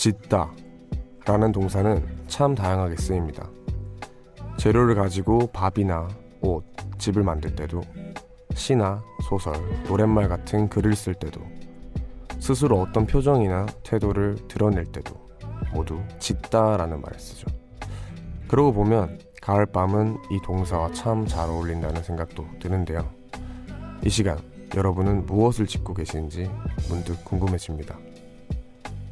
짓다 라는 동사는 참 다양하게 쓰입니다. 재료를 가지고 밥이나 옷, 집을 만들 때도 시나 소설, 노랫말 같은 글을 쓸 때도 스스로 어떤 표정이나 태도를 드러낼 때도 모두 짓다라는 말을 쓰죠. 그러고 보면 가을밤은 이 동사와 참 잘 어울린다는 생각도 드는데요. 이 시간 여러분은 무엇을 짓고 계신지 문득 궁금해집니다.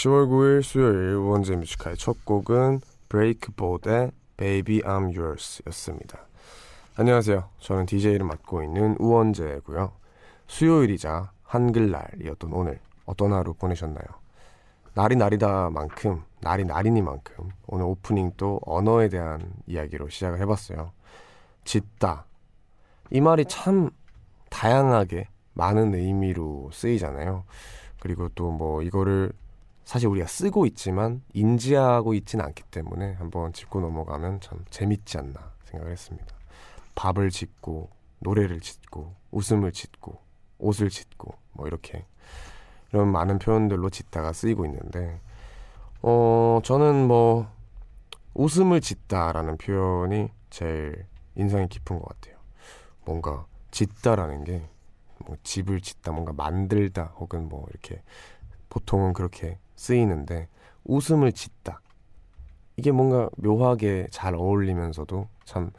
10월 9일 수요일 우원재 Music High 첫 곡은 Breakbot의 Baby I'm Yours 였습니다. 안녕하세요. 저는 DJ를 맡고 있는 우원재고요. 수요일이자 한글날이었던 오늘 어떤 하루 보내셨나요? 날이 날이다만큼 날이 날이니만큼 오늘 오프닝 또 언어에 대한 이야기로 시작을 해봤어요. 짓다 이 말이 참 다양하게 많은 의미로 쓰이잖아요. 그리고 또 뭐 이거를 사실 우리가 쓰고 있지만 인지하고 있지는 않기 때문에 한번 짚고 넘어가면 참 재밌지 않나 생각을 했습니다. 밥을 짓고 노래를 짓고 웃음을 짓고 옷을 짓고 뭐 이렇게 이런 많은 표현들로 짓다가 쓰이고 있는데 어 저는 뭐 웃음을 짓다라는 표현이 제일 인상이 깊은 것 같아요. 뭔가 짓다라는 게 뭐 집을 짓다 뭔가 만들다 혹은 뭐 이렇게 보통은 그렇게 쓰이는데 웃음을 짓다 이게 뭔가 묘하게 잘 어울리면서도 참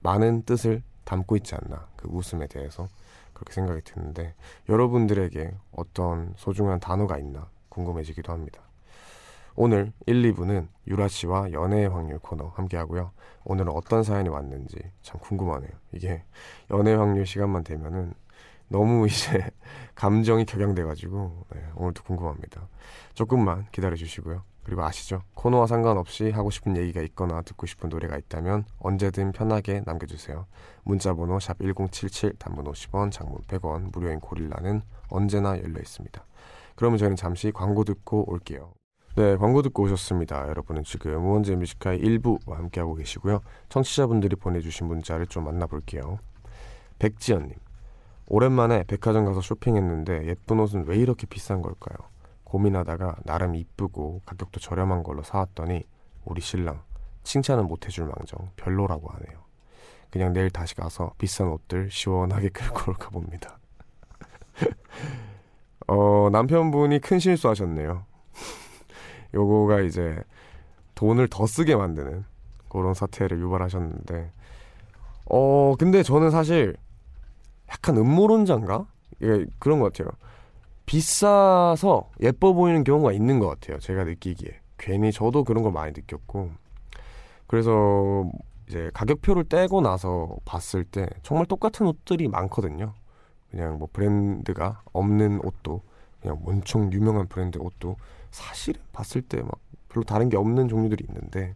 많은 뜻을 담고 있지 않나 그 웃음에 대해서 그렇게 생각이 드는데 여러분들에게 어떤 소중한 단어가 있나 궁금해지기도 합니다. 오늘 1, 2부는 유라 씨와 연애의 확률 코너 함께 하고요. 오늘은 어떤 사연이 왔는지 참 궁금하네요. 이게 연애 확률 시간만 되면은 너무 이제 감정이 격양돼가지고 네, 오늘도 궁금합니다. 조금만 기다려 주시고요. 그리고 아시죠? 코너와 상관없이 하고 싶은 얘기가 있거나 듣고 싶은 노래가 있다면 언제든 편하게 남겨주세요. 문자번호 샵 1077 단문 50원 장문 100원 무료인 고릴라는 언제나 열려 있습니다. 그러면 저희는 잠시 광고 듣고 올게요. 네, 광고 듣고 오셨습니다. 여러분은 지금 우원재 Music High 1부와 함께하고 계시고요. 청취자분들이 보내주신 문자를 좀 만나볼게요. 백지연님, 오랜만에 백화점 가서 쇼핑했는데 예쁜 옷은 왜 이렇게 비싼 걸까요? 고민하다가 나름 이쁘고 가격도 저렴한 걸로 사왔더니 우리 신랑 칭찬은 못 해줄 망정 별로라고 하네요. 그냥 내일 다시 가서 비싼 옷들 시원하게 끌고 올까 봅니다. 어, 남편분이 큰 실수하셨네요. 요거가 이제 돈을 더 쓰게 만드는 그런 사태를 유발하셨는데 어 근데 저는 사실 약간 음모론자인가? 예, 그런 것 같아요. 비싸서 예뻐 보이는 경우가 있는 것 같아요 제가 느끼기에. 괜히 저도 그런 걸 많이 느꼈고. 그래서 이제 가격표를 떼고 나서 봤을 때 정말 똑같은 옷들이 많거든요. 그냥 뭐 브랜드가 없는 옷도 그냥 엄청 유명한 브랜드 옷도 사실은 봤을 때 막 별로 다른 게 없는 종류들이 있는데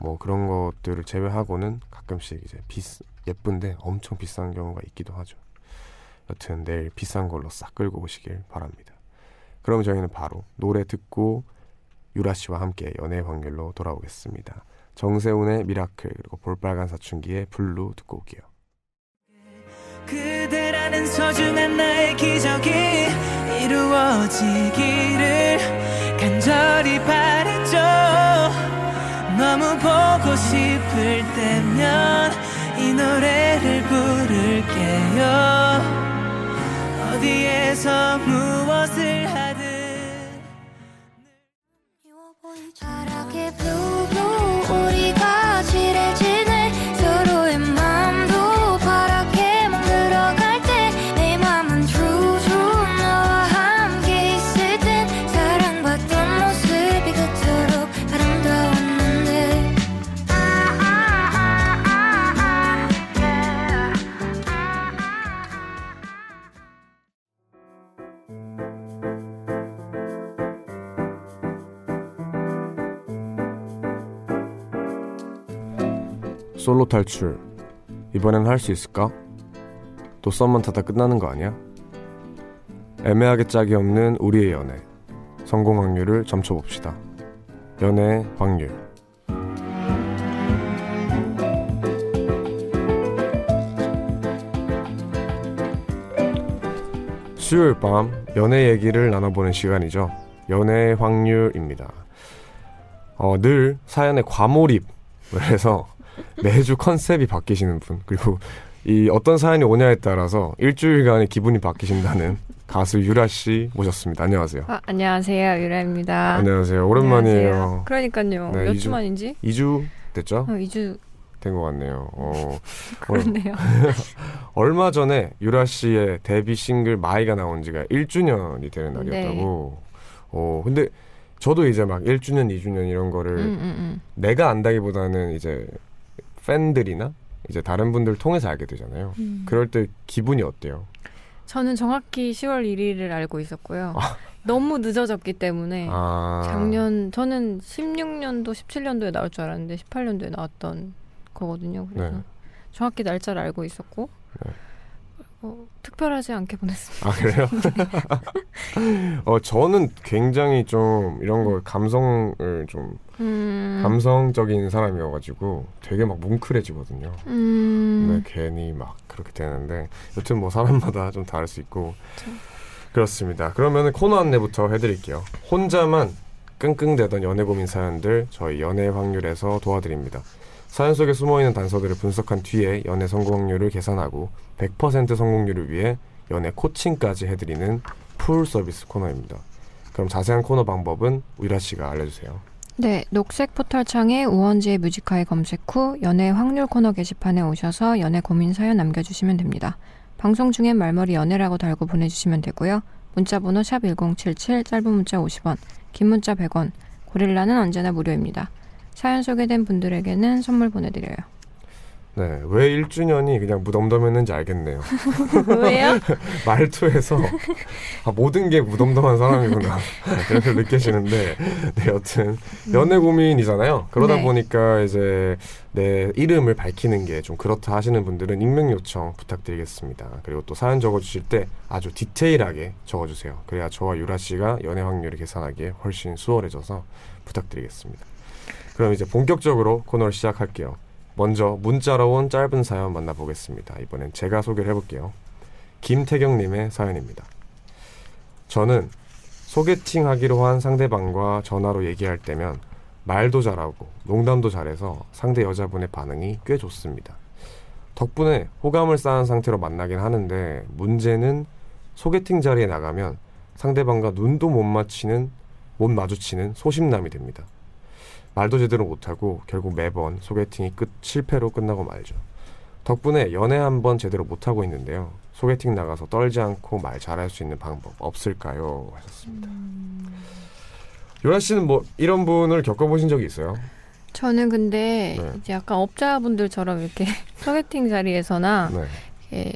뭐 그런 것들을 제외하고는 가끔씩 이제 비 예쁜데 엄청 비싼 경우가 있기도 하죠. 여튼 내일 비싼 걸로 싹 끌고 오시길 바랍니다. 그럼 저희는 바로 노래 듣고 유라 씨와 함께 연애 확률로 돌아오겠습니다. 정세운의 Miracle 그리고 볼빨간 사춘기의 Blue 듣고 올게요. 그대라는 소중한 나의 기적이 이루어지기를 간절히 바랬죠 너무 보고 싶을 때면 이 노래를 부를게요. 어디에서 무엇을 하든 솔로 탈출. 이번엔 할 수 있을까? 또 썸만 타다 끝나는 거 아니야? 애매하게 짝이 없는 우리의 연애. 성공 확률을 점쳐봅시다. 연애 확률. 수요일 밤 연애 얘기를 나눠보는 시간이죠. 연애 확률입니다. 어, 늘 사연에 과몰입을 해서 매주 컨셉이 바뀌시는 분 그리고 이 어떤 사연이 오냐에 따라서 일주일간의 기분이 바뀌신다는 가수 유라 씨 모셨습니다. 안녕하세요. 아, 안녕하세요. 유라입니다. 안녕하세요. 오랜만이에요. 안녕하세요. 그러니까요. 네, 몇 이주- 주 만인지? 2주 됐죠? 어, 2주 된 것 같네요. 어, 그렇네요. 얼마 전에 유라 씨의 데뷔 싱글 마이가 나온 지가 1주년이 되는 날이었다고. 네. 어, 근데 저도 이제 막 1주년, 2주년 이런 거를 음, 음, 음. 내가 안다기보다는 이제 팬들이나 이제 다른 분들 통해서 알게 되잖아요. 음. 그럴 때 기분이 어때요? 저는 정확히 10월 1일을 알고 있었고요. 너무 늦어졌기 때문에 아, 작년 저는 16년도, 17년도에 나올 줄 알았는데 18년도에 나왔던 거거든요. 그래서 네. 정확히 날짜를 알고 있었고 네. 어, 특별하지 않게 보냈습니다. 아 그래요? 어 저는 굉장히 좀 이런 거 감성을 좀 음, 감성적인 사람이어가지고 되게 막 뭉클해지거든요. 음, 네, 괜히 막 그렇게 되는데 여튼 뭐 사람마다 좀 다를 수 있고 그렇습니다. 그러면 코너 안내부터 해드릴게요. 혼자만 끙끙대던 연애 고민 사연들 저희 연애 확률에서 도와드립니다. 사연 속에 숨어있는 단서들을 분석한 뒤에 연애 성공 확률을 계산하고 100% 성공률을 위해 연애 코칭까지 해드리는 full service 코너입니다. 그럼 자세한 코너 방법은 우리 유라 씨가 알려주세요. 네, 녹색 포털창에 우원재의 Music High 검색 후 연애 확률 코너 게시판에 오셔서 연애 고민 사연 남겨주시면 됩니다. 방송 중엔 말머리 연애라고 달고 보내주시면 되고요. 문자번호 샵 1077, 짧은 문자 50원, 긴 문자 100원, 고릴라는 언제나 무료입니다. 사연 소개된 분들에게는 선물 보내드려요. 네, 왜 1주년이 그냥 무덤덤했는지 알겠네요. 왜요? 말투에서 아, 모든 게 무덤덤한 사람이구나 이렇게 느껴지는데 네, 여튼 연애 고민이잖아요. 그러다 네. 보니까 이제 내 이름을 밝히는 게 좀 그렇다 하시는 분들은 익명 요청 부탁드리겠습니다. 그리고 또 사연 적어주실 때 아주 디테일하게 적어주세요. 그래야 저와 유라 씨가 연애 확률을 계산하기에 훨씬 수월해져서 부탁드리겠습니다. 그럼 이제 본격적으로 코너를 시작할게요. 먼저 문자로 온 짧은 사연 만나보겠습니다. 이번엔 제가 소개를 해볼게요. 김태경님의 사연입니다. 저는 소개팅 하기로 한 상대방과 전화로 얘기할 때면 말도 잘하고 농담도 잘해서 상대 여자분의 반응이 꽤 좋습니다. 덕분에 호감을 쌓은 상태로 만나긴 하는데 문제는 소개팅 자리에 나가면 상대방과 눈도 못 맞히는 못 마주치는 소심남이 됩니다. 말도 제대로 못하고 결국 매번 소개팅이 끝 실패로 끝나고 말죠. 덕분에 연애 한 번 제대로 못하고 있는데요. 소개팅 나가서 떨지 않고 말 잘할 수 있는 방법 없을까요? 하셨습니다. 요라 씨는 뭐 이런 분을 겪어보신 적이 있어요? 저는 근데 네. 이제 약간 업자분들처럼 이렇게 소개팅 자리에서나 네.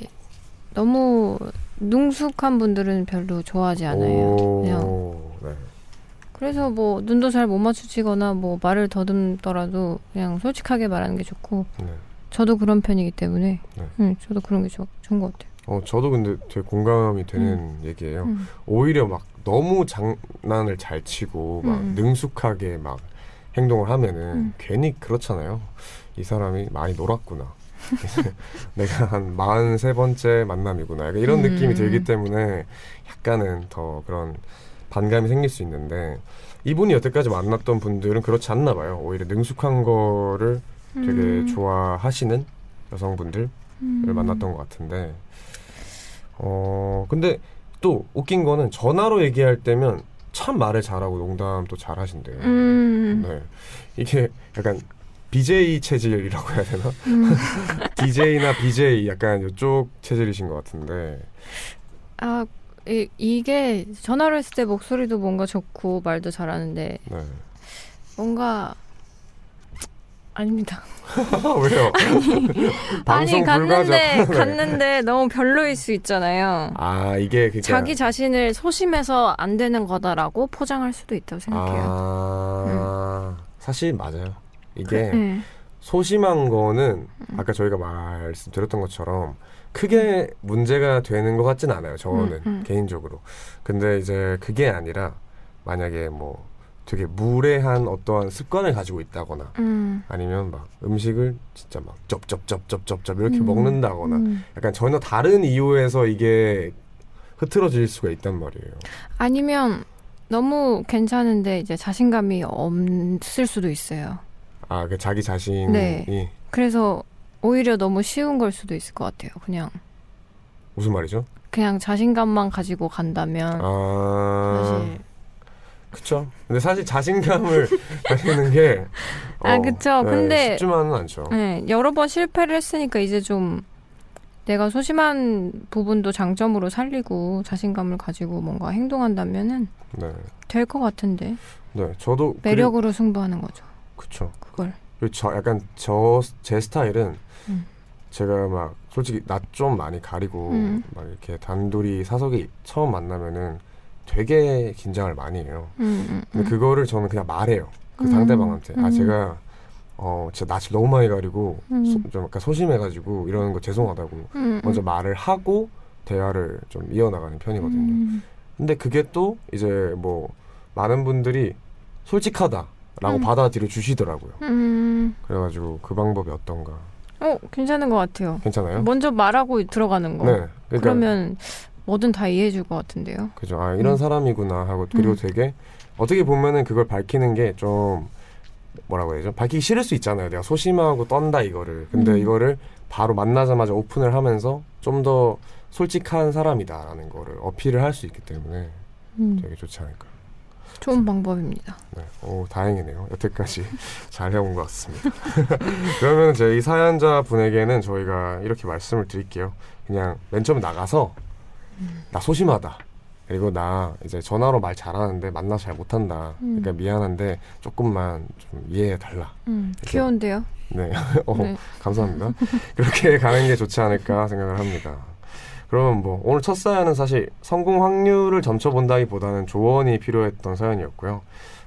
너무 능숙한 분들은 별로 좋아하지 않아요. 그냥. 그래서 뭐 눈도 잘 못 맞추시거나 뭐 말을 더듬더라도 그냥 솔직하게 말하는 게 좋고 네. 저도 그런 편이기 때문에 네. 응, 저도 그런 게 좋, 좋은 것 같아요. 어, 저도 근데 되게 공감이 되는 얘기예요. 음. 오히려 막 너무 장난을 잘 치고 막 음. 능숙하게 막 행동을 하면은 음. 괜히 그렇잖아요. 이 사람이 많이 놀았구나. 내가 한 43번째 만남이구나. 약간 이런 음. 느낌이 들기 때문에 약간은 더 그런 반감이 생길 수 있는데 이분이 여태까지 만났던 분들은 그렇지 않나 봐요. 오히려 능숙한 거를 되게 음. 좋아하시는 여성분들을 음. 만났던 것 같은데 어 근데 또 웃긴 거는 전화로 얘기할 때면 참 말을 잘하고 농담도 잘하신대요. 음. 네 이게 약간 BJ 체질이라고 해야 되나? 음. DJ나 BJ 약간 이쪽 체질이신 것 같은데 아 이, 이게 전화로 했을 때 목소리도 뭔가 좋고 말도 잘하는데 네 뭔가 아닙니다. 왜요? 아니 방송 갔는데. 네. 갔는데 너무 별로일 수 있잖아요. 아 이게 그러니까 자기 자신을 소심해서 안 되는 거다라고 포장할 수도 있다고 생각해요. 아 사실 맞아요. 이게 네. 소심한 거는 음. 아까 저희가 말씀드렸던 것처럼 크게 문제가 되는 것 같진 않아요. 저는 음, 음. 개인적으로. 근데 이제 그게 아니라 만약에 뭐 되게 무례한 어떠한 습관을 가지고 있다거나 음. 아니면 막 음식을 진짜 막 쩝쩝쩝쩝쩝쩝 이렇게 음. 먹는다거나 음. 약간 전혀 다른 이유에서 이게 흐트러질 수가 있단 말이에요. 아니면 너무 괜찮은데 이제 자신감이 없을 수도 있어요. 아, 그 자기 자신이 네. 그래서 오히려 너무 쉬운 걸 수도 있을 것 같아요. 그냥 무슨 말이죠? 그냥 자신감만 가지고 간다면 아, 사실 그쵸. 근데 사실 자신감을 가지는 게 아, 그쵸. 근데- 쉽지만은 않죠. 네, 여러 번 실패를 했으니까 이제 좀 내가 소심한 부분도 장점으로 살리고 자신감을 가지고 뭔가 행동한다면은 네, 될 것 같은데 네, 저도 매력으로 승부하는 거죠. 그리, 그쵸. 그걸. 그리고 저 약간 저 제 스타일은 음. 제가 막 솔직히 낯 좀 많이 가리고 음. 막 이렇게 단둘이 사석이 처음 만나면은 되게 긴장을 많이 해요. 음, 음, 근데 음. 그거를 저는 그냥 말해요. 그 음. 상대방한테. 아, 음. 제가, 어, 진짜 낯을 너무 많이 가리고, 음. 소- 좀 약간 소심해가지고, 이러는 거 죄송하다고. 음, 먼저 음. 말을 하고, 대화를 좀 이어나가는 편이거든요. 음. 근데 그게 또, 이제 뭐, 많은 분들이 솔직하다 라고 음. 받아들여 주시더라고요. 음. 그래가지고 그 방법이 어떤가. 어, 괜찮은 것 같아요. 괜찮아요? 먼저 말하고 들어가는 거. 네. 그러니까, 뭐, 그러면 뭐든 다 이해해 줄 것 같은데요. 그죠. 아, 이런 음. 사람이구나 하고, 그리고 음. 되게, 어떻게 보면은 그걸 밝히는 게 좀, 뭐라고 해야 되죠? 밝히기 싫을 수 있잖아요. 내가 소심하고 떤다 이거를. 근데 음. 이거를 바로 만나자마자 오픈을 하면서 좀 더 솔직한 사람이다라는 거를 어필을 할 수 있기 때문에 음. 되게 좋지 않을까. 좋은 방법입니다. 네. 오, 다행이네요. 여태까지 잘 해온 것 같습니다. 그러면 저희 사연자 분에게는 저희가 이렇게 말씀을 드릴게요. 그냥 맨 처음 나가서 나 소심하다. 그리고 나 이제 전화로 말 잘하는데 만나서 잘 못한다. 음. 그러니까 미안한데 조금만 좀 이해해 달라. 음. 귀여운데요? 네. 어, 네. 감사합니다. 그렇게 가는 게 좋지 않을까 생각을 합니다. 그러면 뭐 오늘 첫 사연은 사실 성공 확률을 점쳐본다기보다는 조언이 필요했던 사연이었고요.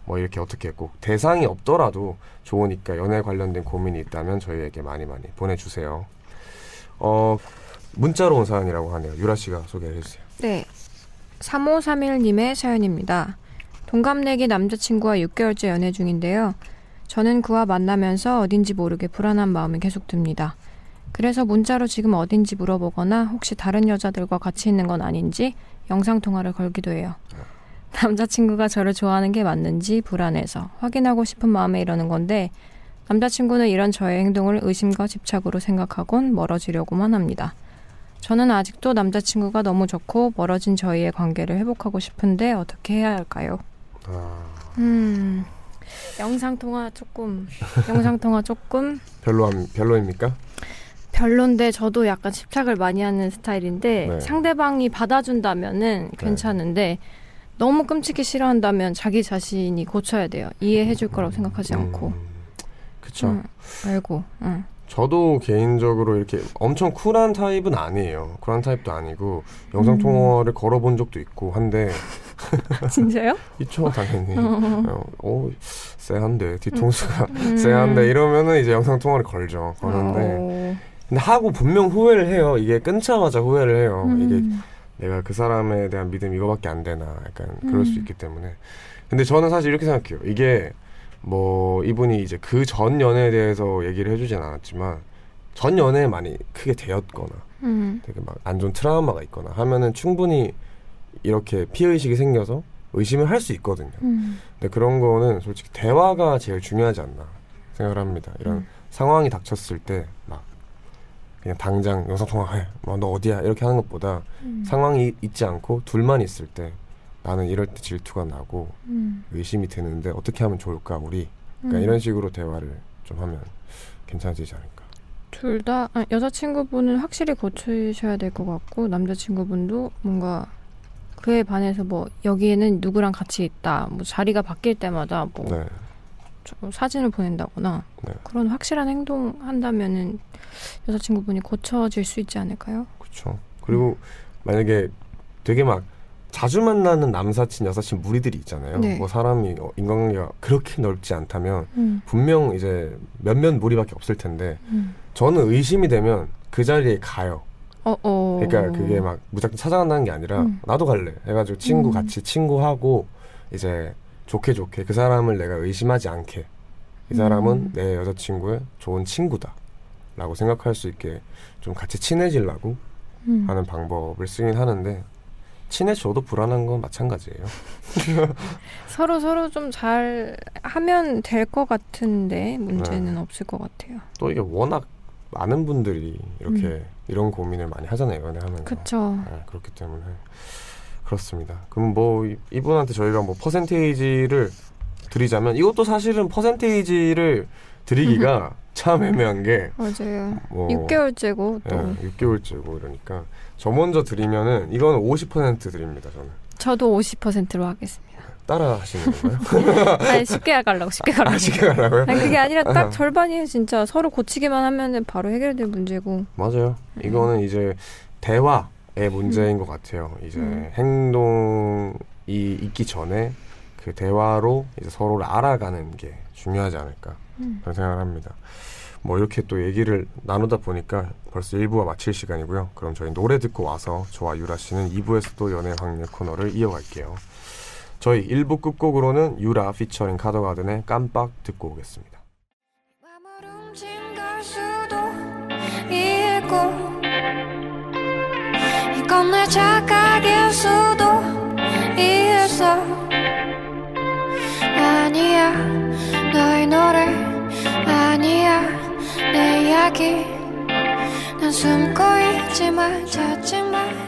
뭐 이렇게 어떻게 꼭 대상이 없더라도 좋으니까 연애 관련된 고민이 있다면 저희에게 많이 많이 보내주세요. 어 문자로 온 사연이라고 하네요. 유라 씨가 소개해 주세요. 네. 3531님의 사연입니다. 동갑내기 남자친구와 6개월째 연애 중인데요. 저는 그와 만나면서 어딘지 모르게 불안한 마음이 계속 듭니다. 그래서 문자로 지금 어딘지 물어보거나 혹시 다른 여자들과 같이 있는 건 아닌지 영상통화를 걸기도 해요. 남자친구가 저를 좋아하는 게 맞는지 불안해서 확인하고 싶은 마음에 이러는 건데 남자친구는 이런 저의 행동을 의심과 집착으로 생각하곤 멀어지려고만 합니다. 저는 아직도 남자친구가 너무 좋고 멀어진 저희의 관계를 회복하고 싶은데 어떻게 해야 할까요? 아, 음, 영상 통화 조금, 영상 통화 조금 별로함 별로입니까? 별론데 저도 약간 집착을 많이 하는 스타일인데 네. 상대방이 받아준다면은 괜찮은데 너무 끔찍이 싫어한다면 자기 자신이 고쳐야 돼요. 이해해 줄 거라고 생각하지 않고. 음, 그쵸. 응, 알고. 응. 저도 개인적으로 이렇게 엄청 쿨한 타입은 아니에요. 쿨한 타입도 아니고 영상 통화를 걸어본 적도 있고 한데 진짜요? 있죠 당연히. 어. 어, 오, 쎄한데 뒤통수가 음. 쎄한데 이러면은 이제 영상 통화를 걸죠. 어. 근데 하고 분명 후회를 해요. 이게 끊자마자 후회를 해요. 음. 이게 내가 그 사람에 대한 믿음 이거밖에 안 되나 약간 그럴 수 음. 있기 때문에. 근데 저는 사실 이렇게 생각해요. 이게 뭐 이분이 이제 그 전 연애에 대해서 얘기를 해주진 않았지만 전 연애에 많이 크게 되었거나 음. 되게 막 안 좋은 트라우마가 있거나 하면은 충분히 이렇게 피해 의식이 생겨서 의심을 할 수 있거든요. 음. 근데 그런 거는 솔직히 대화가 제일 중요하지 않나 생각을 합니다. 이런 음. 상황이 닥쳤을 때 막 그냥 당장 영상 통화해, 뭐 너 어디야 이렇게 하는 것보다 음. 상황이 있지 않고 둘만 있을 때 나는 이럴 때 질투가 나고 음. 의심이 드는데 어떻게 하면 좋을까 우리 그러니까 음. 이런 식으로 대화를 좀 하면 괜찮아지지 않을까. 둘다 아, 여자친구분은 확실히 고치셔야 될 것 같고 남자친구분도 뭔가 그에 반해서 뭐 여기에는 누구랑 같이 있다 뭐 자리가 바뀔 때마다 뭐 네, 좀 사진을 보낸다거나 네. 그런 확실한 행동 한다면은 여자친구분이 고쳐질 수 있지 않을까요? 그렇죠. 그리고 만약에 되게 막 자주 만나는 남사친 여사친 무리들이 있잖아요. 네. 뭐 사람이 어, 인간관계가 그렇게 넓지 않다면 음, 분명 이제 몇몇 무리밖에 없을 텐데 음. 저는 의심이 되면 그 자리에 가요. 어, 어. 그러니까 그게 막 무작정 찾아간다는 게 아니라 음. 나도 갈래 해가지고 친구 음. 같이 친구하고 이제 좋게 좋게 그 사람을 내가 의심하지 않게 이 사람은 음. 내 여자친구의 좋은 친구다 라고 생각할 수 있게 좀 같이 친해지려고 음. 하는 방법을 쓰긴 하는데 친해져도 불안한 건 마찬가지예요 서로 서로 좀 잘 하면 될 것 같은데 문제는 네. 없을 것 같아요. 또 이게 워낙 많은 분들이 이렇게 음. 이런 고민을 많이 하잖아요 연애하면서 그쵸. 네, 그렇기 때문에 그렇습니다. 그럼 뭐 이- 이분한테 저희가 뭐 퍼센테이지를 드리자면 이것도 사실은 퍼센테이지를 드리기가 참 애매한 게 맞아요. 뭐, 6개월째고 또 예, 6개월째고 이러니까 저 먼저 드리면은 이거는 50% 드립니다. 저는 저도 50%로 하겠습니다. 따라 하시는 건가요? 아니 쉽게 가려고 쉽게 가려고. 아시게 가라고요? 아니 그게 아니라 어. 딱 절반이에요 진짜 서로 고치기만 하면은 바로 해결될 문제고. 맞아요. 음. 이거는 이제 대화의 문제인 것 같아요. 이제 음. 행동이 있기 전에 그 대화로 이제 서로를 알아가는 게 중요하지 않을까 음. 그런 생각을 합니다. 뭐 이렇게 또 얘기를 나누다 보니까 벌써 1부가 마칠 시간이고요. 그럼 저희 노래 듣고 와서 저와 유라 씨는 2부에서 또 연애 확률 코너를 이어갈게요. 저희 1부 끝곡으로는 유라 피처링 카더가든의 깜빡 듣고 오겠습니다. 이건 내 착각일 수도 있어. 아니야 너의 노래. 아니야 내 이야기. 난 숨고 있지만 찾지 말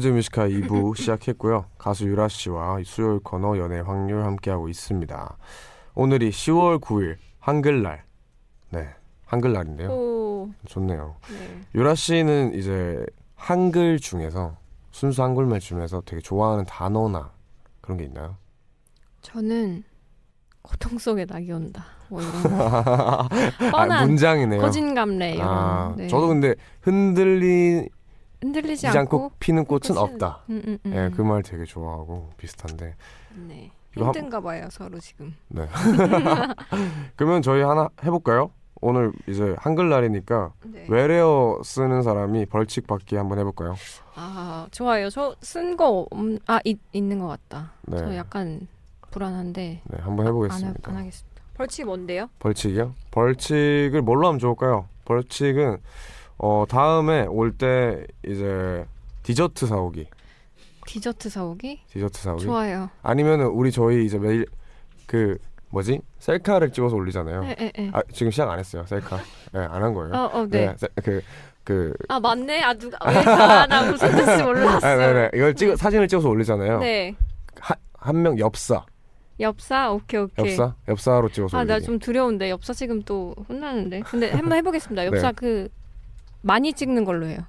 네, 우원재 뮤지카 2부 시작했고요. 가수 유라 씨와 수요일 코너 연애 확률 함께하고 있습니다. 오늘이 10월 9일 한글날. 네, 한글날인데요. 오. 좋네요. 네. 유라 씨는 이제 한글 중에서 순수 한글말 중에서 되게 좋아하는 단어나 그런 게 있나요? 저는 고통 속에 낙이 온다. 뭐 이런 거. 아, 뻔한 문장이네요. 거진감래 이런. 아, 네. 저도 근데 흔들리지 흔들리지 않고, 피는 꽃은 꽃은- 없다. 음, 음, 음. 예, 그 말 되게 좋아하고 비슷한데. 네. 힘든가 봐요 서로 지금. 네. 그러면 저희 하나 해볼까요? 오늘 이제 한글날이니까 네. 외래어 쓰는 사람이 벌칙 받기 한번 해볼까요? 아 좋아요. 저 쓴 거 아 있는 것 같다. 네. 저 약간 불안한데 네, 한번 안, 하, 해보겠습니다. 안 하겠습니다. 벌칙 뭔데요? 벌칙이요? 벌칙을 뭘로 하면 좋을까요? 벌칙은 어 다음에 올 때 이제 디저트 사오기, 디저트 사오기? 디저트 사오기. 좋아요. 아니면은 우리 저희 이제 매일 그 뭐지 셀카를 찍어서 올리잖아요. 예, 예, 예. 아 지금 시작 안 했어요 셀카. 네, 안한 거예요. 어, 어, 네. 그그 아 맞네. 아 누가 왜? 아, 나 무슨 뜻인지 몰랐어. 아, 네네 이걸 찍어 사진을 찍어서 올리잖아요. 네. 한명 엽사, 엽사 오케이 오케이. 엽사, 엽사로 찍어서 아 올리기. 나좀 두려운데 엽사 지금 또 혼나는데. 근데 한번 해보겠습니다. 엽사 네. 그 많이 찍는 걸로 해요.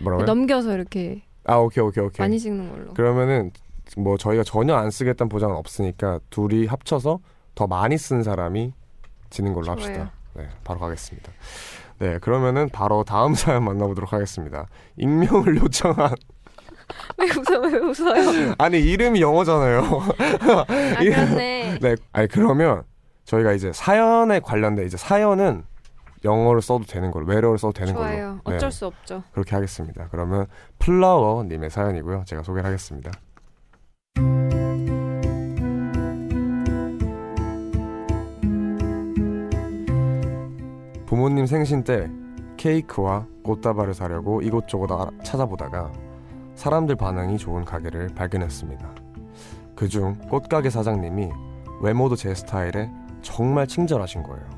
뭐라고요? 넘겨서 이렇게 아 오케이 오케이 오케이. 많이 찍는 걸로. 그러면은 뭐 저희가 전혀 안 쓰겠다는 보장은 없으니까 둘이 합쳐서 더 많이 쓴 사람이 지는 걸로 좋아요. 합시다. 네, 바로 가겠습니다. 네, 그러면은 바로 다음 사연 만나보도록 하겠습니다. 익명을 요청한 왜 웃어 왜 웃어요? 아니 이름이 영어잖아요. 아 그렇네. 네, 아니 그러면 저희가 이제 사연에 관련된 이제 사연은 영어를 써도 되는 걸로 외래어를 써도 되는 좋아요. 걸로. 어쩔 네, 수 없죠. 그렇게 하겠습니다. 그러면 플라워 님의 사연이고요. 제가 소개를 하겠습니다. 부모님 생신 때 케이크와 꽃다발을 사려고 이곳저곳 찾아보다가 사람들 반응이 좋은 가게를 발견했습니다. 그중 꽃가게 사장님이 외모도 제 스타일에 정말 친절하신 거예요.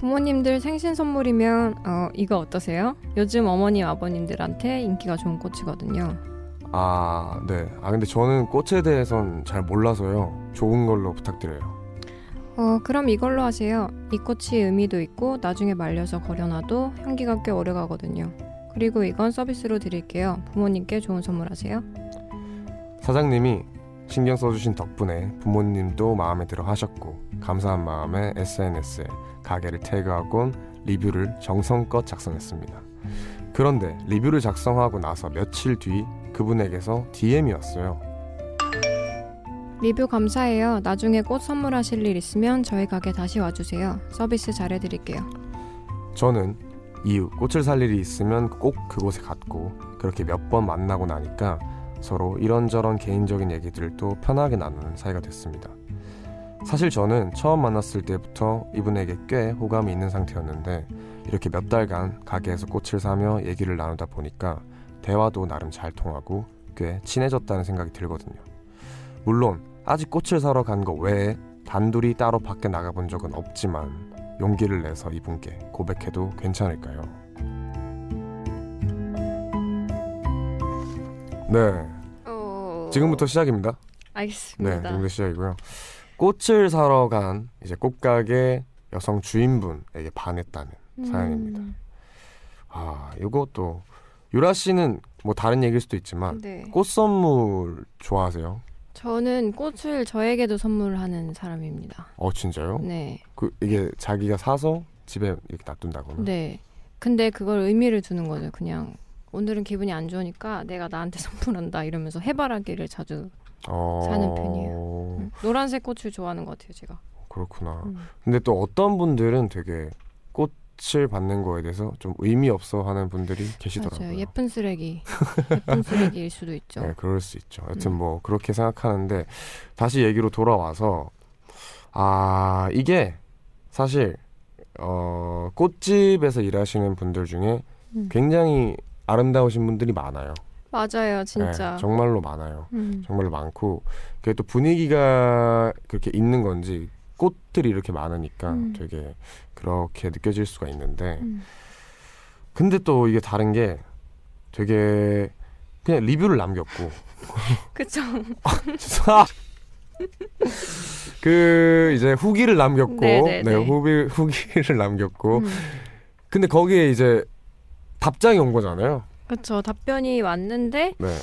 부모님들 생신 선물이면 어, 이거 어떠세요? 요즘 어머님 아버님들한테 인기가 좋은 꽃이거든요. 아, 네. 아, 근데 저는 꽃에 대해선 잘 몰라서요. 좋은 걸로 부탁드려요. 어, 그럼 이걸로 하세요. 이 꽃이 의미도 있고 나중에 말려서 걸여놔도 향기가 꽤 오래 가거든요. 그리고 이건 서비스로 드릴게요. 부모님께 좋은 선물하세요. 사장님이 신경 써주신 덕분에 부모님도 마음에 들어 하셨고, 감사한 마음에 SNS에 가게를 태그하곤 리뷰를 정성껏 작성했습니다. 그런데 리뷰를 작성하고 나서 며칠 뒤 그분에게서 DM이 왔어요. 리뷰 감사해요. 나중에 꽃 선물하실 일 있으면 저희 가게 다시 와주세요. 서비스 잘해드릴게요. 저는 이후 꽃을 살 일이 있으면 꼭 그곳에 갔고 그렇게 몇 번 만나고 나니까 서로 이런저런 개인적인 얘기들도 편하게 나누는 사이가 됐습니다. 사실 저는 처음 만났을 때부터 이분에게 꽤 호감이 있는 상태였는데 이렇게 몇 달간 가게에서 꽃을 사며 얘기를 나누다 보니까 대화도 나름 잘 통하고 꽤 친해졌다는 생각이 들거든요. 물론 아직 꽃을 사러 간 거 외에 단둘이 따로 밖에 나가본 적은 없지만 용기를 내서 이분께 고백해도 괜찮을까요? 네, 지금부터 시작입니다. 네, 알겠습니다. 지금부터 시작이고요. 꽃을 사러 간 이제 꽃가게 여성 주인분에게 반했다는 사연입니다. 음, 아, 이것도 유라 씨는 뭐 다른 얘기일 수도 있지만 네. 꽃 선물 좋아하세요? 저는 꽃을 저에게도 선물하는 사람입니다. 어, 진짜요? 네. 그 이게 자기가 사서 집에 이렇게 놔둔다거나. 네. 근데 그걸 의미를 두는 거죠. 그냥 오늘은 기분이 안 좋으니까 내가 나한테 선물한다 이러면서 해바라기를 자주 어... 사는 편이에요. 음, 노란색 꽃을 좋아하는 것 같아요, 제가. 그렇구나. 음. 근데 또 어떤 분들은 되게 꽃을 받는 거에 대해서 좀 의미 없어 하는 분들이 계시더라고요. 맞아요. 예쁜 쓰레기. 예쁜 쓰레기일 수도 있죠. 네, 그럴 수 있죠. 여튼 음. 뭐 그렇게 생각하는데 다시 얘기로 돌아와서 아 이게 사실 어 꽃집에서 일하시는 분들 중에 음. 굉장히 아름다우신 분들이 많아요. 맞아요, 진짜. 네, 정말로 많아요. 음. 정말로 많고 그게 또 분위기가 그렇게 있는 건지 꽃들이 이렇게 많으니까 음. 되게 그렇게 느껴질 수가 있는데 음. 근데 또 이게 다른 게 되게 그냥 리뷰를 남겼고 그쵸. 아! 그 이제 후기를 남겼고 네네네. 네 후기 후기를 남겼고 음. 근데 거기에 이제 답장이 온 거잖아요. 그쵸. 답변이 왔는데, 네.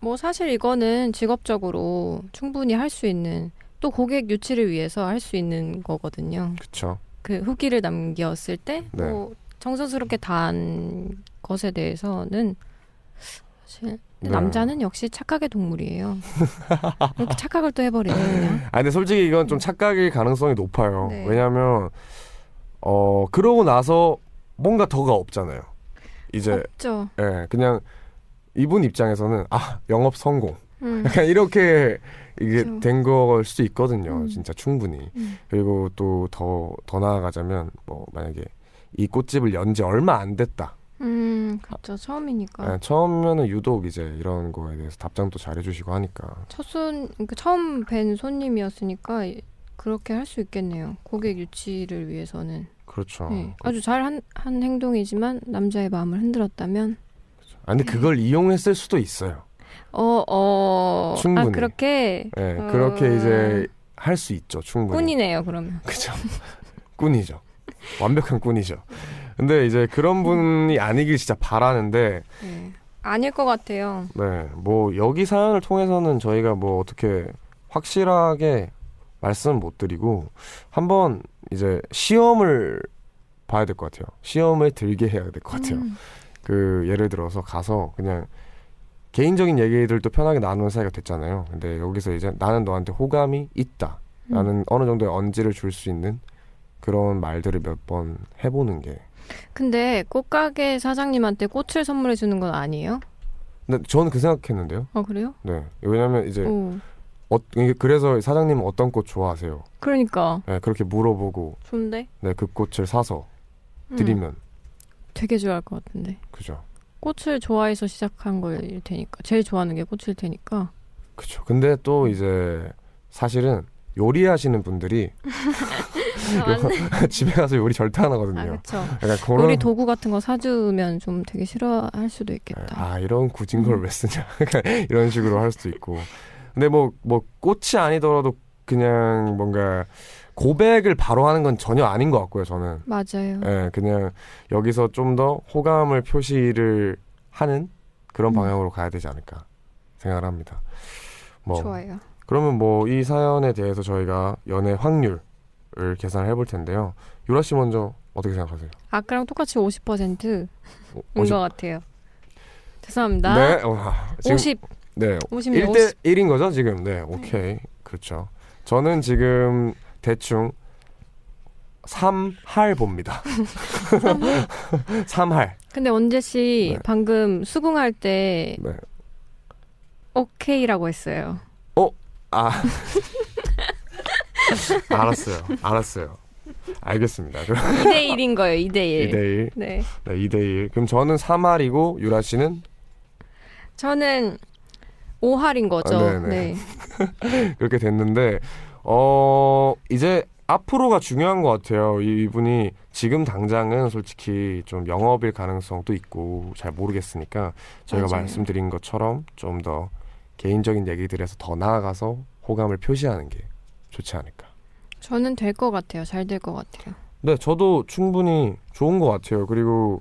뭐 사실 이거는 직업적으로 충분히 할 수 있는, 또 고객 유치를 위해서 할 수 있는 거거든요. 그쵸. 그 후기를 남겼을 때, 네. 뭐 정성스럽게 다한 것에 대해서는 사실 네. 남자는 역시 착각의 동물이에요. 이렇게 착각을 또 해버리네 그냥. 아 근데 솔직히 이건 좀 착각일 가능성이 높아요. 네. 왜냐하면 어 그러고 나서 뭔가 더가 없잖아요. 이제 없죠. 예 그냥 이분 입장에서는 아 영업 성공 음. 약간 이렇게 이게 그쵸. 된걸 수도 있거든요. 음. 진짜 충분히. 음. 그리고 또더더 나아가자면 뭐 만약에 이 꽃집을 연 지 얼마 안 됐다. 음, 그렇죠. 처음이니까. 예, 처음에는 유독 이제 이런 거에 대해서 답장도 잘 해주시고 하니까 첫손, 그러니까 처음 뵌 손님이었으니까 그렇게 할 수 있겠네요. 고객 유치를 위해서는. 그렇죠. 네, 아주 잘한 한 행동이지만 남자의 마음을 흔들었다면, 아 근데 그걸 이용했을 수도 있어요. 어, 어, 충분히. 아 그렇게 예, 어. 그렇게 이제 할 수 있죠. 충분히. 꾼이네요. 그러면. 그죠. 꾼이죠. 완벽한 꾼이죠. 근데 이제 그런 분이 아니길 진짜 바라는데, 네. 아닐 것 같아요. 네, 뭐 여기 사연을 통해서는 저희가 뭐 어떻게 확실하게 말씀 못 드리고 한번 이제 시험을 봐야 될 것 같아요. 시험을 들게 해야 될 것 같아요. 음, 그 예를 들어서 가서 그냥 개인적인 얘기들도 편하게 나누는 사이가 됐잖아요. 근데 여기서 이제 나는 너한테 호감이 있다. 음. 나는 어느 정도의 언지를 줄 수 있는 그런 말들을 몇 번 해보는 게. 근데 꽃가게 사장님한테 꽃을 선물해 주는 건 아니에요? 근데 저는 그 생각했는데요. 어 그래요? 네. 왜냐면 이제 오, 어, 그래서 사장님은 어떤 꽃 좋아하세요? 그러니까 네, 그렇게 물어보고 좋은데 네, 그 꽃을 사서 음, 드리면 되게 좋아할 것 같은데. 그죠. 꽃을 좋아해서 시작한 거일 테니까 제일 좋아하는 게 꽃일 테니까 그죠. 근데 또 이제 사실은 요리하시는 분들이 집에 가서 요리 절대 안 아, 하거든요. 그쵸. 약간 그런 요리 도구 같은 거 사주면 좀 되게 싫어할 수도 있겠다. 아 이런 굳은 걸 음. 왜 쓰냐 이런 식으로 할 수도 있고 근데 뭐뭐 꽃이 아니더라도 그냥 뭔가 고백을 바로 하는 건 전혀 아닌 것 같고요 저는 맞아요. 예 그냥 여기서 좀 더 호감을 표시를 하는 그런 음. 방향으로 가야 되지 않을까 생각을 합니다 뭐 좋아요. 그러면 뭐 이 사연에 대해서 저희가 연애 확률을 계산을 해볼 텐데요 유라 씨 먼저 어떻게 생각하세요? 아까랑 똑같이 50%인 어, 것 같아요. 죄송합니다. 네, 어, 아, 지금 50, 네, 50, 1대 1인 거죠, 지금? 네, 오케이. 그렇죠. 저는 지금 대충 3할 봅니다. 3할. 근데 원재 씨 네. 방금 수긍할 때 네. 오케이라고 했어요. 아. 알았어요. 알았어요. 알겠습니다. 그럼 2대 1인 거예요. 2대 1. 2대 1. 네. 네, 2대 1. 그럼 저는 3할이고, 유라 씨는 저는 5할인 거죠. 아, 네네. 그렇게 됐는데, 어, 이제 앞으로가 중요한 것 같아요. 이- 이분이 지금 당장은 솔직히 좀 영업일 가능성도 있고 잘 모르겠으니까 저희가 맞아요. 말씀드린 것처럼 좀 더 개인적인 얘기들에서 더 나아가서 호감을 표시하는 게 좋지 않을까. 저는 될 것 같아요. 잘 될 것 같아요. 네, 저도 충분히 좋은 것 같아요. 그리고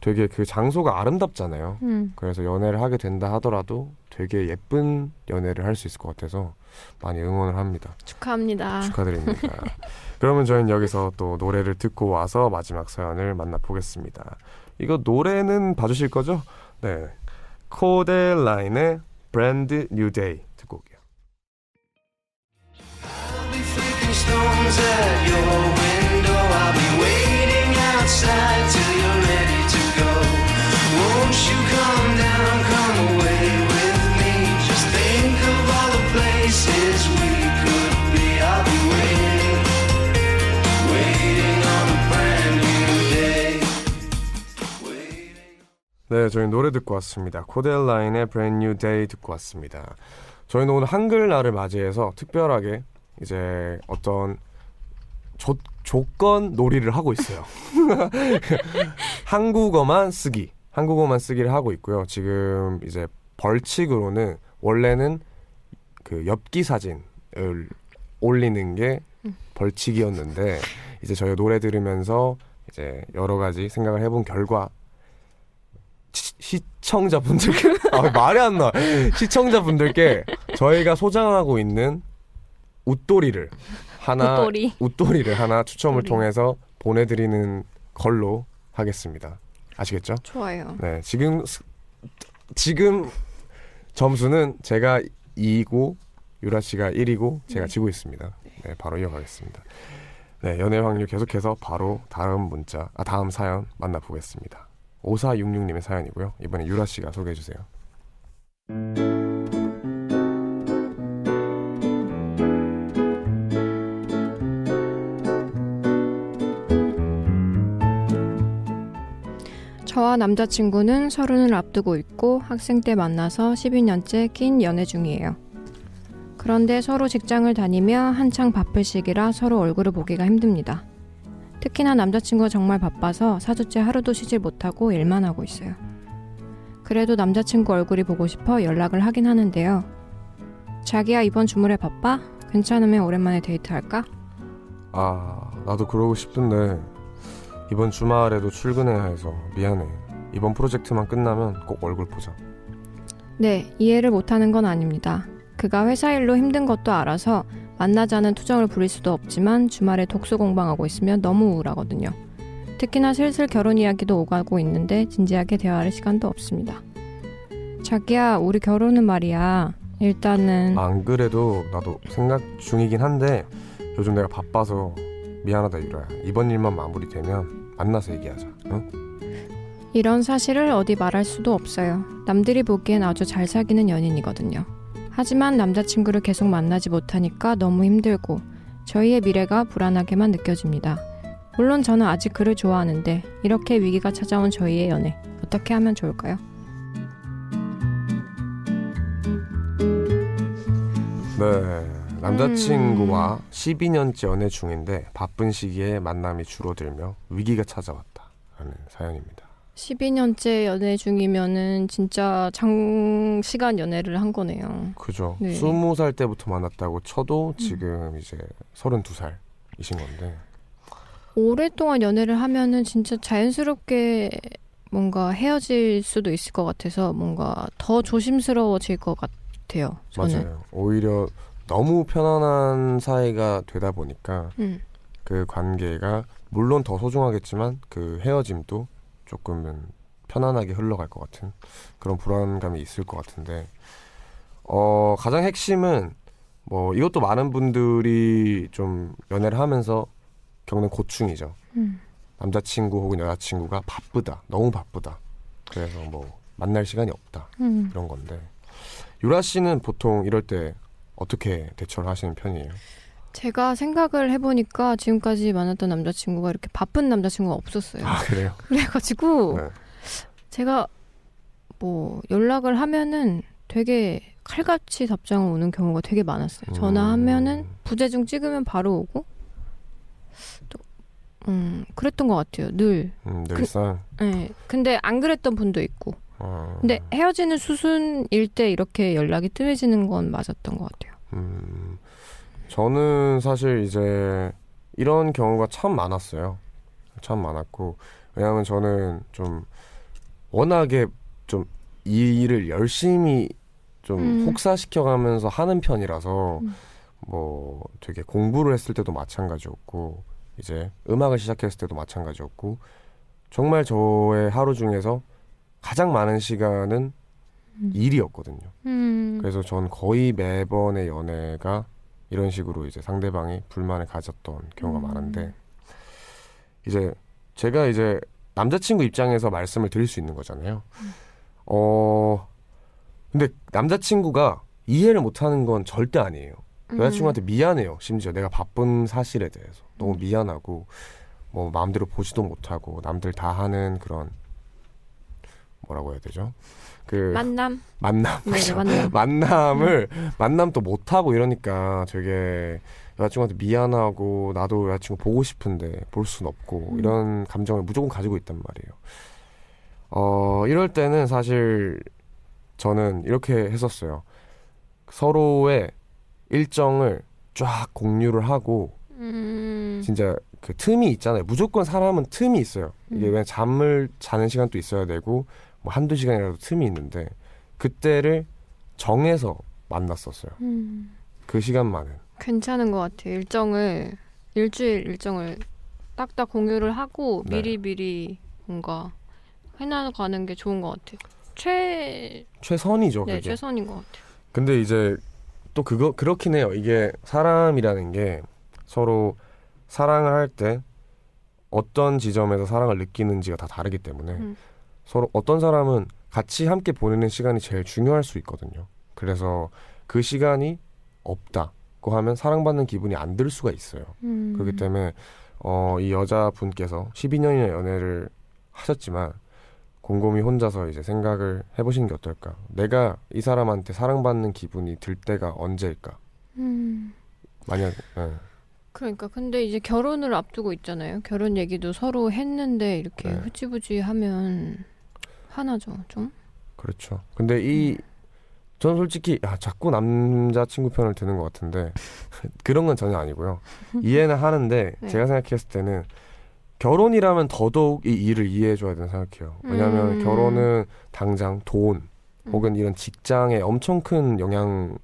되게 그 장소가 아름답잖아요. 음. 그래서 연애를 하게 된다 하더라도 되게 예쁜 연애를 할 수 있을 것 같아서 많이 응원을 합니다. 축하합니다. 축하드립니다. 그러면 저희는 여기서 또 노래를 듣고 와서 마지막 사연을 만나보겠습니다. 이거 노래는 봐주실 거죠? 네. 코델라인의 Brand New Day 듣고 올게요. Outside till you're ready to go. Won't you 네, 저희 노래 듣고 왔습니다. 코델라인의 Brand New Day 듣고 왔습니다. 저희는 오늘 한글날을 맞이해서 특별하게 이제 어떤 조, 조건 놀이를 하고 있어요. 한국어만 쓰기, 한국어만 쓰기를 하고 있고요. 지금 이제 벌칙으로는 원래는 그 엽기 사진을 올리는 게 벌칙이었는데 이제 저희가 노래 들으면서 이제 여러 가지 생각을 해본 결과 시, 시청자분들께 아, 말이 안 나. 시청자분들께 저희가 소장하고 있는 웃도리를 하나 웃도리. 웃도리를 하나 추첨을 웃도리. 통해서 보내드리는 걸로 하겠습니다. 아시겠죠? 좋아요. 네, 지금 스- 지금 점수는 제가 2이고 유라 씨가 1이고 제가 지고 있습니다. 네, 바로 이어가겠습니다. 네, 연애 확률 계속해서 바로 다음 문자, 아 다음 사연 만나보겠습니다. 5466님의 사연이고요. 이번에 유라 씨가 소개해 주세요. 저와 남자친구는 서른을 앞두고 있고 학생 때 만나서 12년째 긴 연애 중이에요. 그런데 서로 직장을 다니며 한창 바쁠 시기라 서로 얼굴을 보기가 힘듭니다. 특히나 남자친구가 정말 바빠서 사주째 하루도 쉬질 못하고 일만 하고 있어요. 그래도 남자친구 얼굴이 보고 싶어 연락을 하긴 하는데요. 자기야 이번 주말에 바빠? 괜찮으면 오랜만에 데이트할까? 아, 나도 그러고 싶은데 이번 주말에도 출근해야 해서 미안해. 이번 프로젝트만 끝나면 꼭 얼굴 보자. 네, 이해를 못하는 건 아닙니다. 그가 회사 일로 힘든 것도 알아서 만나자는 투정을 부릴 수도 없지만 주말에 독서 공방하고 있으면 너무 우울하거든요. 특히나 슬슬 결혼 이야기도 오가고 있는데 진지하게 대화할 시간도 없습니다. 자기야, 우리 결혼은 말이야. 일단은 안 그래도 나도 생각 중이긴 한데 요즘 내가 바빠서 미안하다 유라야. 이번 일만 마무리되면 만나서 얘기하자. 응? 이런 사실을 어디 말할 수도 없어요. 남들이 보기엔 아주 잘 사귀는 연인이거든요. 하지만 남자친구를 계속 만나지 못하니까 너무 힘들고 저희의 미래가 불안하게만 느껴집니다. 물론 저는 아직 그를 좋아하는데 이렇게 위기가 찾아온 저희의 연애 어떻게 하면 좋을까요? 네. 남자친구와 12년째 연애 중인데 바쁜 시기에 만남이 줄어들며 위기가 찾아왔다라는 사연입니다. 12년째 연애 중이면은 진짜 장시간 연애를 한 거네요. 그죠. 네. 20살 때부터 만났다고 쳐도 지금 이제 32살이신 건데. 오랫동안 연애를 하면은 진짜 자연스럽게 뭔가 헤어질 수도 있을 것 같아서 뭔가 더 조심스러워질 것 같아요. 저는. 맞아요. 오히려 너무 편안한 사이가 되다 보니까 음. 그 관계가 물론 더 소중하겠지만 그 헤어짐도 조금은 편안하게 흘러갈 것 같은 그런 불안감이 있을 것 같은데 어 가장 핵심은 뭐 이것도 많은 분들이 좀 연애를 하면서 겪는 고충이죠. 음. 남자친구 혹은 여자친구가 바쁘다, 너무 바쁘다. 그래서 뭐 만날 시간이 없다 음. 이런 건데 유라 씨는 보통 이럴 때 어떻게 대처를 하시는 편이에요? 제가 생각을 해보니까 지금까지 만났던 남자친구가 이렇게 바쁜 남자친구가 없었어요. 아 그래요? 그래가지고 네. 제가 뭐 연락을 하면은 되게 칼같이 답장을 오는 경우가 되게 많았어요. 전화하면은 음. 부재중 찍으면 바로 오고 또 음, 그랬던 것 같아요. 늘. 음, 늘상. 네. 근데 안 그랬던 분도 있고. 어, 근데 헤어지는 수순일 때 이렇게 연락이 뜸해지는 건 맞았던 것 같아요. 음, 저는 사실 이제 이런 경우가 참 많았어요. 참 많았고 왜냐하면 저는 좀 워낙에 좀 이 일을 열심히 좀 음. 혹사시켜가면서 하는 편이라서 음. 뭐 되게 공부를 했을 때도 마찬가지였고 이제 음악을 시작했을 때도 마찬가지였고 정말 저의 하루 중에서 가장 많은 시간은 음. 일이었거든요. 음. 그래서 전 거의 매번의 연애가 이런 식으로 이제 상대방이 불만을 가졌던 경우가 음. 많은데 이제 제가 이제 남자친구 입장에서 말씀을 드릴 수 있는 거잖아요. 어 근데 남자친구가 이해를 못하는 건 절대 아니에요. 음. 여자친구한테 미안해요. 심지어 내가 바쁜 사실에 대해서 너무 미안하고 뭐 마음대로 보지도 못하고 남들 다 하는 그런 뭐라고 해야 되죠? 그 만남. 만남 네, 그죠? 만남. 만남을 만남 또못 하고 이러니까 되게 여자친구한테 미안하고 나도 여자친구 보고 싶은데 볼순 없고 음. 이런 감정을 무조건 가지고 있단 말이에요. 어 이럴 때는 사실 저는 이렇게 했었어요. 서로의 일정을 쫙 공유를 하고 음. 진짜 그 틈이 있잖아요. 무조건 사람은 틈이 있어요. 이게 음. 왜 잠을 자는 시간도 있어야 되고 뭐 한두 시간이라도 틈이 있는데 그때를 정해서 만났었어요. 음. 그 시간만은. 괜찮은 것 같아요. 일정을 일주일 일정을 딱딱 공유를 하고 네. 미리 미리 뭔가 해나가는 게 좋은 것 같아요. 최 최선이죠, 네, 그게. 최선인 것 같아요. 근데 이제 또 그거 그렇긴 해요. 이게 사람이라는 게 서로 사랑을 할 때 어떤 지점에서 사랑을 느끼는지가 다 다르기 때문에 음. 서로 어떤 사람은 같이 함께 보내는 시간이 제일 중요할 수 있거든요. 그래서 그 시간이 없다고 하면 사랑받는 기분이 안 들 수가 있어요. 음. 그렇기 때문에 어, 이 여자분께서 12년이나 연애를 하셨지만 곰곰이 혼자서 이제 생각을 해보시는 게 어떨까? 내가 이 사람한테 사랑받는 기분이 들 때가 언제일까? 음. 만약 예. 그러니까 근데 이제 결혼을 앞두고 있잖아요. 결혼 얘기도 서로 했는데 이렇게 네. 흐지부지 하면 화나죠, 좀. 그렇죠. 근데 이 음. 저는 솔직히 아, 자꾸 남자친구 편을 드는 것 같은데 그런 건 전혀 아니고요. 이해는 하는데 네. 제가 생각했을 때는 결혼이라면 더더욱 이 일을 이해해줘야 된다 생각해요. 왜냐하면 음. 결혼은 당장 돈 음. 혹은 이런 직장에 엄청 큰 영향이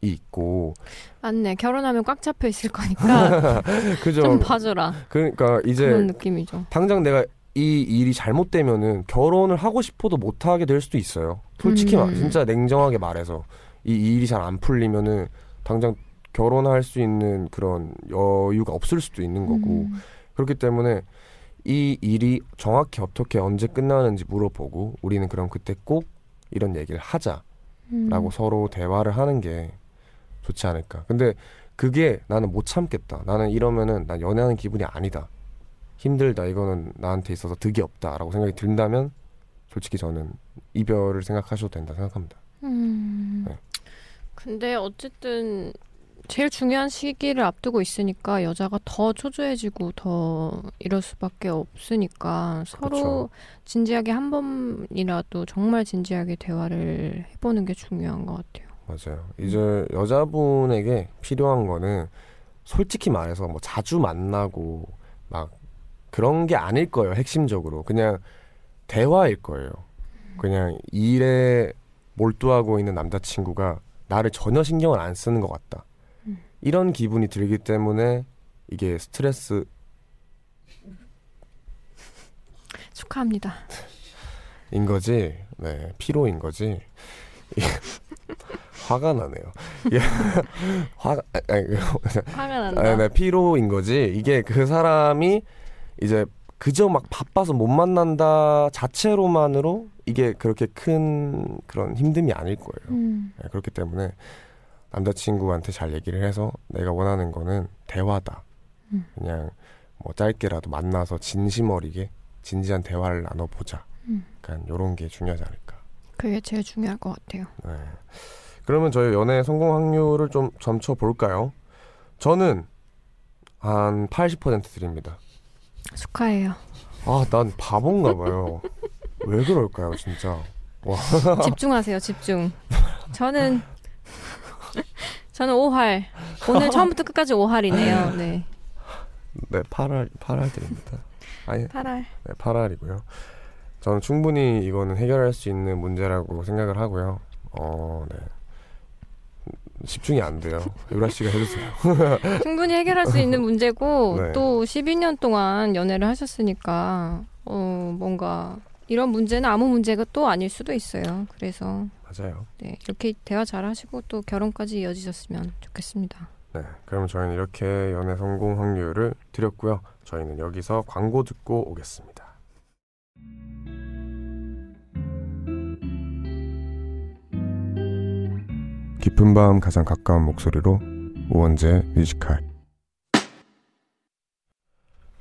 있고 맞네. 결혼하면 꽉 잡혀 있을 거니까 그죠? 좀 봐줘라. 그러니까 이제 그런 느낌이죠. 당장 내가 이 일이 잘못되면은 결혼을 하고 싶어도 못 하게 될 수도 있어요. 솔직히 음. 말, 진짜 냉정하게 말해서 이, 이 일이 잘 안 풀리면은 당장 결혼할 수 있는 그런 여유가 없을 수도 있는 거고 음. 그렇기 때문에 이 일이 정확히 어떻게 언제 끝나는지 물어보고 우리는 그럼 그때 꼭 이런 얘기를 하자라고 음. 서로 대화를 하는 게 좋지 않을까. 근데 그게 나는 못 참겠다. 나는 이러면은 난 연애하는 기분이 아니다. 힘들다. 이거는 나한테 있어서 득이 없다라고 생각이 든다면 솔직히 저는 이별을 생각하셔도 된다 생각합니다. 음. 네. 근데 어쨌든 제일 중요한 시기를 앞두고 있으니까 여자가 더 초조해지고 더 이럴 수밖에 없으니까 서로 그렇죠. 진지하게 한 번이라도 정말 진지하게 대화를 해보는 게 중요한 것 같아요. 맞아요. 이제 여자분에게 필요한 거는 솔직히 말해서 뭐 자주 만나고 막 그런 게 아닐 거예요. 핵심적으로 그냥 대화일 거예요. 그냥 일에 몰두하고 있는 남자친구가 나를 전혀 신경을 안 쓰는 것 같다. 음. 이런 기분이 들기 때문에 이게 스트레스 축하합니다. 인 거지. 네, 피로인 거지. 화가 나네요. 화가 아니, 아니, 화가 난다. 아, 네, 피로인 거지. 이게 그 사람이 이제 그저 막 바빠서 못 만난다 자체로만으로 이게 그렇게 큰 그런 힘듦이 아닐 거예요. 음, 네, 그렇기 때문에 남자친구한테 잘 얘기를 해서 내가 원하는 거는 대화다. 음. 그냥 뭐 짧게라도 만나서 진심 어리게 진지한 대화를 나눠보자. 음. 약간 요런 게 중요하지 않을까. 그게 제일 중요할 것 같아요. 네. 그러면 저희 연애 성공 확률을 좀 점쳐 볼까요? 저는 한 80% 드립니다. 축하해요. 아, 난 바본가 봐요. 왜 그럴까요, 진짜? 집중하세요, 집중. 저는 저는 5할. 오늘 처음부터 끝까지 5할이네요. 네. 네, 8알, 8알 드립니다. 아니, 8할. 네, 8알이고요. 저는 충분히 이거는 해결할 수 있는 문제라고 생각을 하고요. 어, 네. 집중이 안 돼요. 유라 씨가 해주세요. 충분히 해결할 수 있는 문제고 네. 또 12년 동안 연애를 하셨으니까 어 뭔가 이런 문제는 아무 문제가 또 아닐 수도 있어요. 그래서 맞아요. 네, 이렇게 대화 잘 하시고 또 결혼까지 이어지셨으면 좋겠습니다. 네, 그럼 저희는 이렇게 연애 성공 확률을 드렸고요. 저희는 여기서 광고 듣고 오겠습니다. 깊은 밤 가장 가까운 목소리로 우원재 뮤지컬.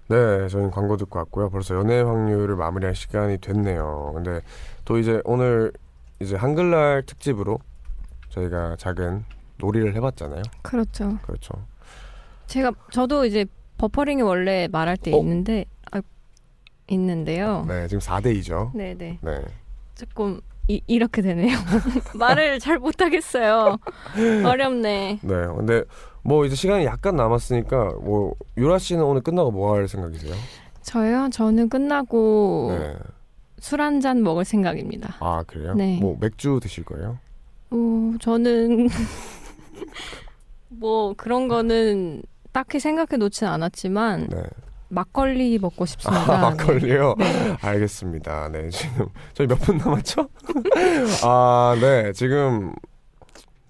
네, 저희는 광고 듣고 왔고요. 벌써 연애 확률을 마무리할 시간이 됐네요. 근데 또 이제 오늘 이제 한글날 특집으로 저희가 작은 놀이를 해봤잖아요. 그렇죠. 그렇죠. 제가 저도 이제 버퍼링이 원래 말할 때 어? 있는데 아, 있는데요. 네, 지금 4대 2죠. 네, 네. 네. 조금 이, 이렇게 되네요. 말을 잘 못하겠어요. 어렵네. 네. 근데 뭐 이제 시간이 약간 남았으니까 뭐 유라 씨는 오늘 끝나고 뭐 할 생각이세요? 저요? 저는 끝나고 네. 술한 잔 먹을 생각입니다. 아, 그래요? 네. 뭐 맥주 드실 거예요? 어, 저는 뭐 그런 거는 딱히 생각해 놓진 않았지만 네. 막걸리 먹고 싶습니다. 아, 막걸리요? 네. 알겠습니다. 네, 지금 저희 몇 분 남았죠? 아, 네. 지금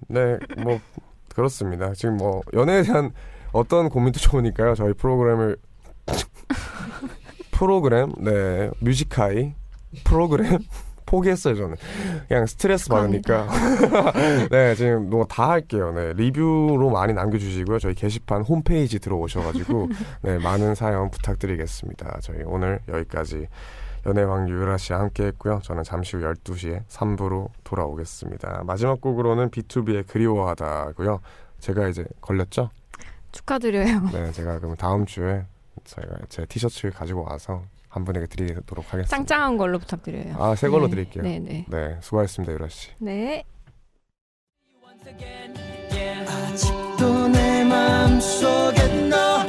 네, 뭐 그렇습니다. 지금 뭐 연애에 대한 어떤 고민도 좋으니까요. 저희 프로그램을 프로그램 네, 뮤직하이 프로그램 포기했어요, 저는. 그냥 스트레스 받으니까. 네, 지금 뭐 다 할게요. 네, 리뷰로 많이 남겨주시고요. 저희 게시판 홈페이지 들어오셔가지고, 네, 많은 사연 부탁드리겠습니다. 저희 오늘 여기까지 연애왕 유라 씨와 함께 했고요. 저는 잠시 후 12시에 3부로 돌아오겠습니다. 마지막 곡으로는 B2B의 그리워하다고요. 제가 이제 걸렸죠? 축하드려요. 네, 제가 그럼 다음 주에 제가 제 티셔츠 가지고 와서 한 분에게 드리도록 하겠습니다. 짱짱한 걸로 부탁드려요. 아, 새 걸로 네, 드릴게요. 네, 네. 네, 수고하셨습니다, 유라 씨. 네. 아직도 내 맘속에 너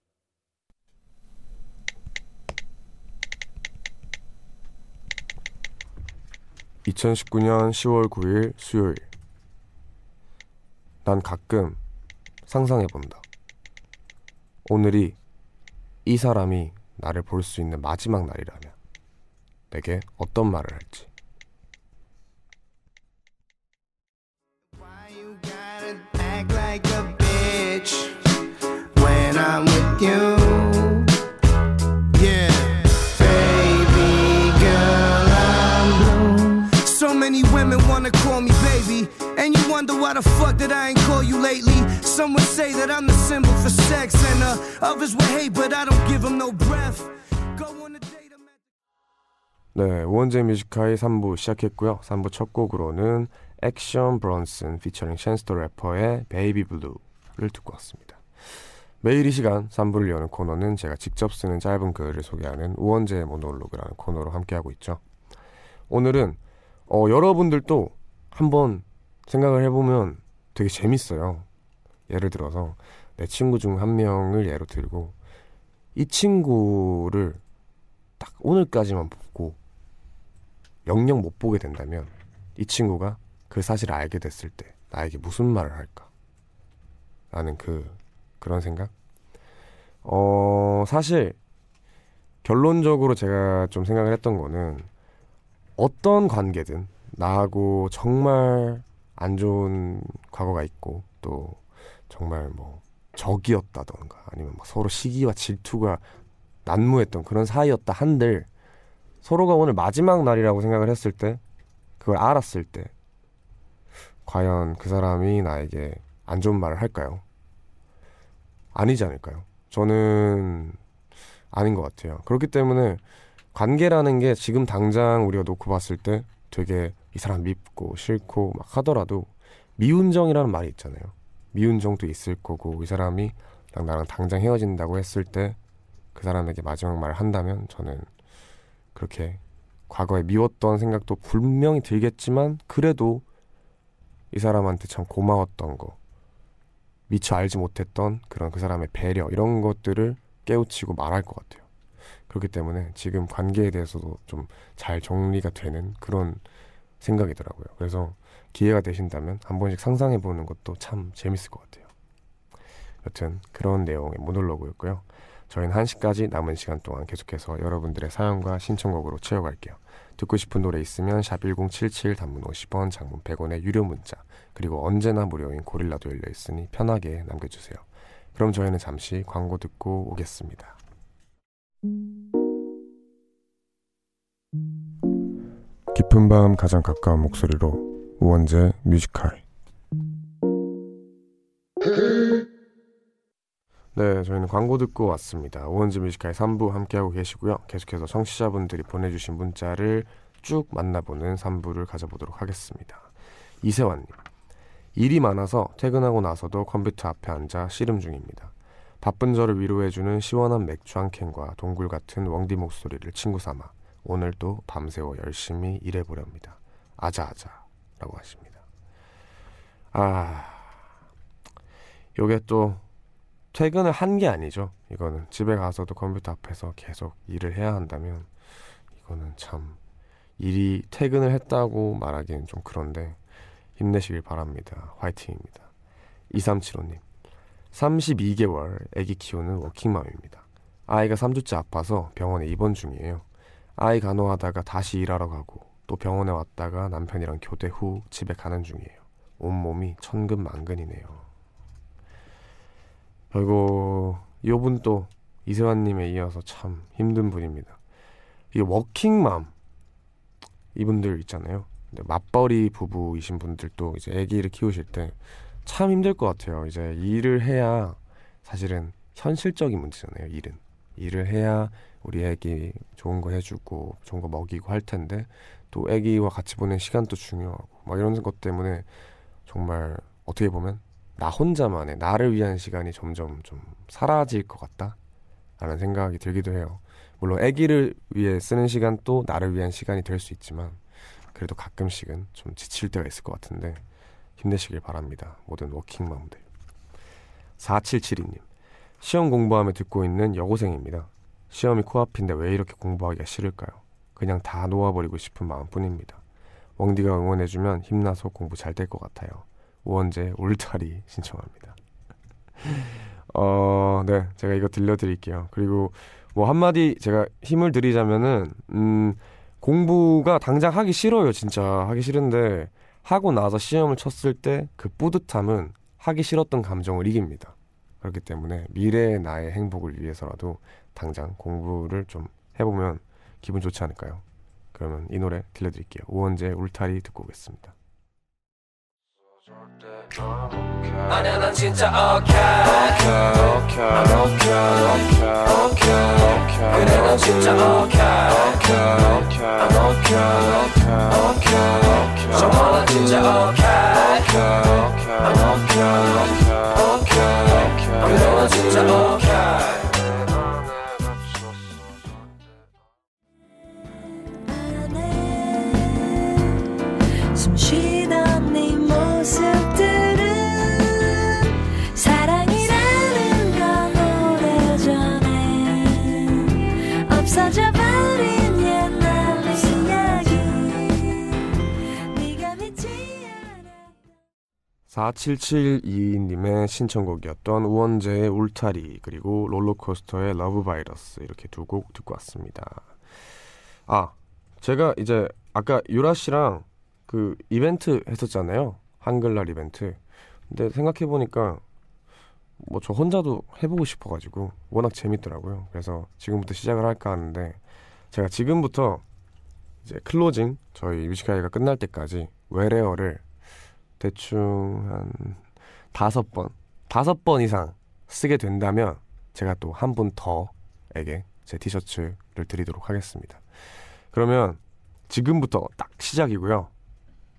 2019년 10월 9일 수요일. 난 가끔 상상해본다. 오늘이 이 사람이 나를 볼 수 있는 마지막 날이라면 내게 어떤 말을 할지. Wanna call me baby, and you wonder why the fuck that I ain't call you lately. Some would say that I'm the symbol for sex, and uh, others would hate, but I don't give them no breath. Go on a date. 네, 우원재 뮤지카의 3부 시작했고요. 3부 첫 곡으로는 액션 브런슨 피처링 챈스터 래퍼의 베이비 블루를 듣고 왔습니다. 매일 이 시간 3부를 여는 코너는 제가 직접 쓰는 짧은 글을 소개하는 우원재의 모놀로그라는 코너로 함께하고 있죠. 오늘은 어, 여러분들도 한번 생각을 해보면 되게 재밌어요. 예를 들어서 내 친구 중 한 명을 예로 들고 이 친구를 딱 오늘까지만 보고 영영 못 보게 된다면 이 친구가 그 사실을 알게 됐을 때 나에게 무슨 말을 할까? 라는 그 그런 생각? 어, 사실 결론적으로 제가 좀 생각을 했던 거는 어떤 관계든 나하고 정말 안 좋은 과거가 있고 또 정말 뭐 적이었다던가 아니면 막 서로 시기와 질투가 난무했던 그런 사이였다 한들 서로가 오늘 마지막 날이라고 생각을 했을 때 그걸 알았을 때 과연 그 사람이 나에게 안 좋은 말을 할까요? 아니지 않을까요? 저는 아닌 것 같아요. 그렇기 때문에 관계라는 게 지금 당장 우리가 놓고 봤을 때 되게 이 사람 밉고 싫고 막 하더라도 미운정이라는 말이 있잖아요. 미운정도 있을 거고 이 사람이 딱 나랑 당장 헤어진다고 했을 때 그 사람에게 마지막 말을 한다면 저는 그렇게 과거에 미웠던 생각도 분명히 들겠지만 그래도 이 사람한테 참 고마웠던 거 미처 알지 못했던 그런 그 사람의 배려 이런 것들을 깨우치고 말할 것 같아요. 그렇기 때문에 지금 관계에 대해서도 좀 잘 정리가 되는 그런 생각이더라고요. 그래서 기회가 되신다면 한 번씩 상상해 보는 것도 참 재밌을 것 같아요. 여튼 그런 내용의 모놀로그였고요. 저희는 1시까지 남은 시간 동안 계속해서 여러분들의 사연과 신청곡으로 채워갈게요. 듣고 싶은 노래 있으면 샵 1077 단문 50원 장문 100원의 유료 문자 그리고 언제나 무료인 고릴라도 열려있으니 편하게 남겨주세요. 그럼 저희는 잠시 광고 듣고 오겠습니다. 깊은 밤 가장 가까운 목소리로 우원재 Music High 네, 저희는 광고 듣고 왔습니다. 우원재 Music High 3부 함께하고 계시고요. 계속해서 청취자분들이 보내주신 문자를 쭉 만나보는 3부를 가져보도록 하겠습니다. 이세환님, 일이 많아서 퇴근하고 나서도 컴퓨터 앞에 앉아 씨름 중입니다. 바쁜 저를 위로해주는 시원한 맥주 한 캔과 동굴 같은 웡디 목소리를 친구 삼아 오늘도 밤새워 열심히 일해보렵니다. 아자아자 라고 하십니다. 아, 요게 또 퇴근을 한 게 아니죠. 이거는 집에 가서도 컴퓨터 앞에서 계속 일을 해야 한다면 이거는 참 일이 퇴근을 했다고 말하기는 좀 그런데 힘내시길 바랍니다. 화이팅입니다. 2375님 32개월 아기 키우는 워킹맘입니다. 아이가 3주째 아파서 병원에 입원 중이에요. 아이 간호하다가 다시 일하러 가고 또 병원에 왔다가 남편이랑 교대 후 집에 가는 중이에요. 온몸이 천근만근이네요. 아이고 이분 또 이세환님에 이어서 참 힘든 분입니다. 이게 워킹맘 이분들 있잖아요. 맞벌이 부부이신 분들도 이제 아기를 키우실 때 참 힘들 것 같아요. 이제 일을 해야 사실은 현실적인 문제잖아요. 일은 일을 해야 우리 애기 좋은 거 해주고 좋은 거 먹이고 할 텐데 또 애기와 같이 보낸 시간도 중요하고 막 이런 것 때문에 정말 어떻게 보면 나 혼자만의 나를 위한 시간이 점점 좀 사라질 것 같다라는 생각이 들기도 해요. 물론 아기를 위해 쓰는 시간 또 나를 위한 시간이 될 수 있지만 그래도 가끔씩은 좀 지칠 때가 있을 것 같은데 힘내시길 바랍니다. 모든 워킹맘들. 4772님 시험 공부하며 듣고 있는 여고생입니다. 시험이 코앞인데 왜 이렇게 공부하기가 싫을까요? 그냥 다 놓아버리고 싶은 마음뿐입니다. 웡디가 응원해주면 힘나서 공부 잘 될 것 같아요. 우원재 울타리 신청합니다. 어, 네, 제가 이거 들려드릴게요. 그리고 뭐 한마디 제가 힘을 드리자면은 음, 공부가 당장 하기 싫어요, 진짜 하기 싫은데 하고 나서 시험을 쳤을 때 그 뿌듯함은 하기 싫었던 감정을 이깁니다. 그렇기 때문에 미래의 나의 행복을 위해서라도 당장 공부를 좀 해보면 기분 좋지 않을까요? 그러면 이 노래 들려드릴게요. 우원재 울타리 듣고 오겠습니다. 아니야 난 진짜 그래 난 진짜 정말 난 진짜 okay 그래 난 진짜 okay 4772님의 신청곡이었던 우원재의 울타리 그리고 롤러코스터의 Love Virus 이렇게 두 곡 듣고 왔습니다. 아 제가 이제 아까 유라 씨랑 그 이벤트 했었잖아요. 한글날 이벤트. 근데 생각해 보니까 뭐 저 혼자도 해보고 싶어가지고 워낙 재밌더라고요. 그래서 지금부터 시작을 할까 하는데 제가 지금부터 이제 closing 저희 Music High가 끝날 때까지 외래어를 대충 한 다섯 번, 다섯 번 이상 쓰게 된다면 제가 또 한 분 더에게 제 티셔츠를 드리도록 하겠습니다. 그러면 지금부터 딱 시작이고요.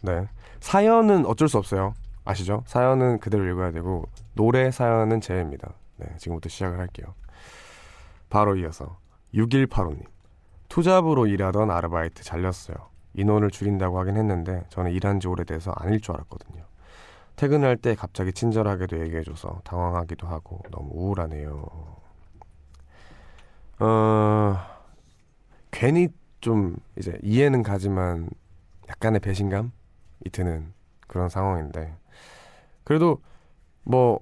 네. 사연은 어쩔 수 없어요. 아시죠? 사연은 그대로 읽어야 되고 노래 사연은 제입니다. 네, 지금부터 시작을 할게요. 바로 이어서 6185님. 투잡으로 일하던 아르바이트 잘렸어요. 인원을 줄인다고 하긴 했는데 저는 일한 지 오래돼서 아닐 줄 알았거든요. 퇴근할 때 갑자기 친절하게도 얘기해줘서 당황하기도 하고 너무 우울하네요. 어, 괜히 좀 이제 이해는 가지만 약간의 배신감이 드는 그런 상황인데 그래도 뭐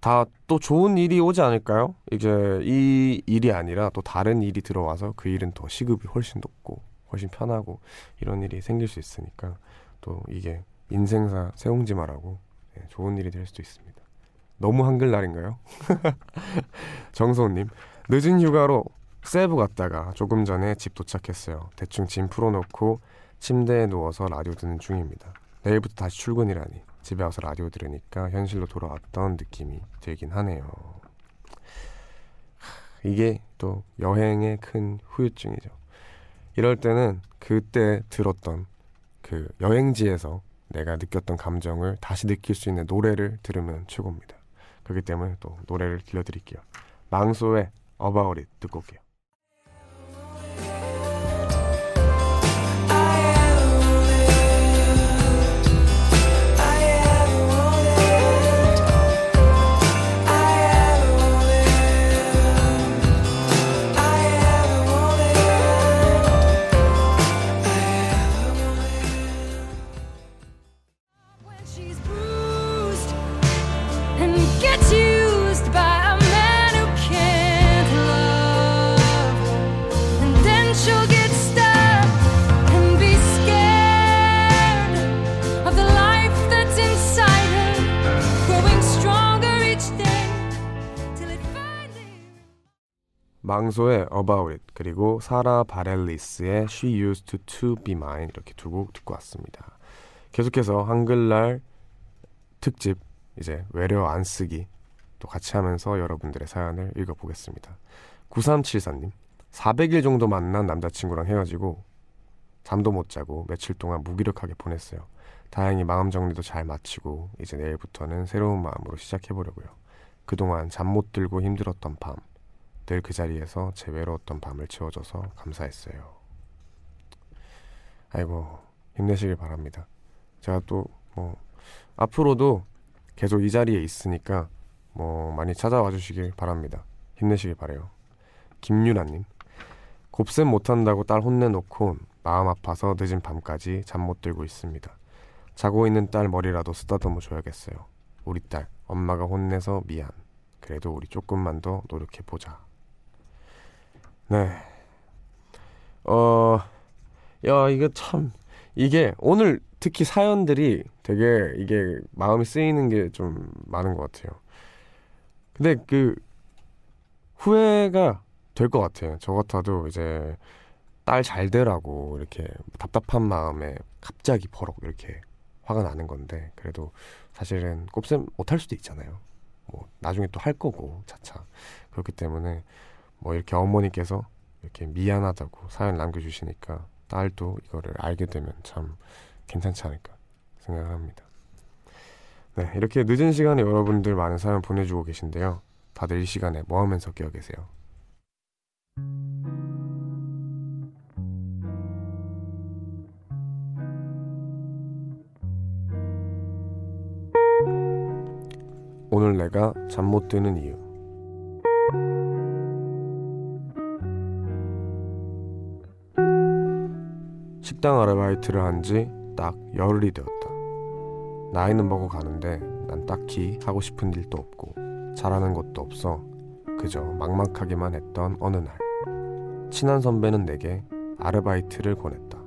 다 또 좋은 일이 오지 않을까요? 이제 이 일이 아니라 또 다른 일이 들어와서 그 일은 더 시급이 훨씬 높고 훨씬 편하고 이런 일이 생길 수 있으니까 또 이게 인생사 세옹지마라고 예, 좋은 일이 될 수도 있습니다. 너무 한글날인가요? 정소님 늦은 휴가로 세부 갔다가 조금 전에 집 도착했어요. 대충 짐 풀어놓고 침대에 누워서 라디오 듣는 중입니다. 내일부터 다시 출근이라니 집에 와서 라디오 들으니까 현실로 돌아왔던 느낌이 들긴 하네요. 하, 이게 또 여행의 큰 후유증이죠. 이럴 때는 그때 들었던 그 여행지에서 내가 느꼈던 감정을 다시 느낄 수 있는 노래를 들으면 최고입니다. 그렇기 때문에 또 노래를 들려드릴게요. 망소의 It 듣고 올게요. 망소의 About It 그리고 사라 바렐리스의 She Used to, to Be Mine 이렇게 두 곡 듣고 왔습니다. 계속해서 한글날 특집 이제 외래어 안 쓰기 또 같이 하면서 여러분들의 사연을 읽어보겠습니다. 9374님 400일 정도 만난 남자친구랑 헤어지고 잠도 못 자고 며칠 동안 무기력하게 보냈어요. 다행히 마음 정리도 잘 마치고 이제 내일부터는 새로운 마음으로 시작해보려고요. 그동안 잠 못 들고 힘들었던 밤 늘 그 자리에서 제 외로웠던 밤을 채워줘서 감사했어요. 아이고 힘내시길 바랍니다. 제가 또 뭐 앞으로도 계속 이 자리에 있으니까 뭐 많이 찾아와 주시길 바랍니다. 힘내시길 바래요. 김유라님 곱셈 못한다고 딸 혼내놓고 마음 아파서 늦은 밤까지 잠 못 들고 있습니다. 자고 있는 딸 머리라도 쓰다듬어 줘야겠어요. 우리 딸, 엄마가 혼내서 미안. 그래도 우리 조금만 더 노력해 보자. 네. 어, 야, 이거 참, 이게 오늘 특히 사연들이 되게 이게 마음이 쓰이는 게 좀 많은 것 같아요. 근데 그 후회가 될 것 같아요. 저 같아도 이제 딸 잘 되라고 이렇게 답답한 마음에 갑자기 버럭 이렇게 화가 나는 건데 그래도 사실은 곱셈 못할 수도 있잖아요. 뭐 나중에 또 할 거고 차차 그렇기 때문에 뭐 이렇게 어머니께서 이렇게 미안하다고 사연 남겨주시니까 딸도 이거를 알게 되면 참 괜찮지 않을까 생각을 합니다. 네, 이렇게 늦은 시간에 여러분들 많은 사연 보내주고 계신데요. 다들 이 시간에 뭐 하면서 깨어 계세요? 오늘 내가 잠 못 드는 이유. 식당 아르바이트를 한 지 딱 열흘이 되었다. 나이는 먹어 가는데 난 딱히 하고 싶은 일도 없고 잘하는 것도 없어 그저 막막하기만 했던 어느 날 친한 선배는 내게 아르바이트를 권했다.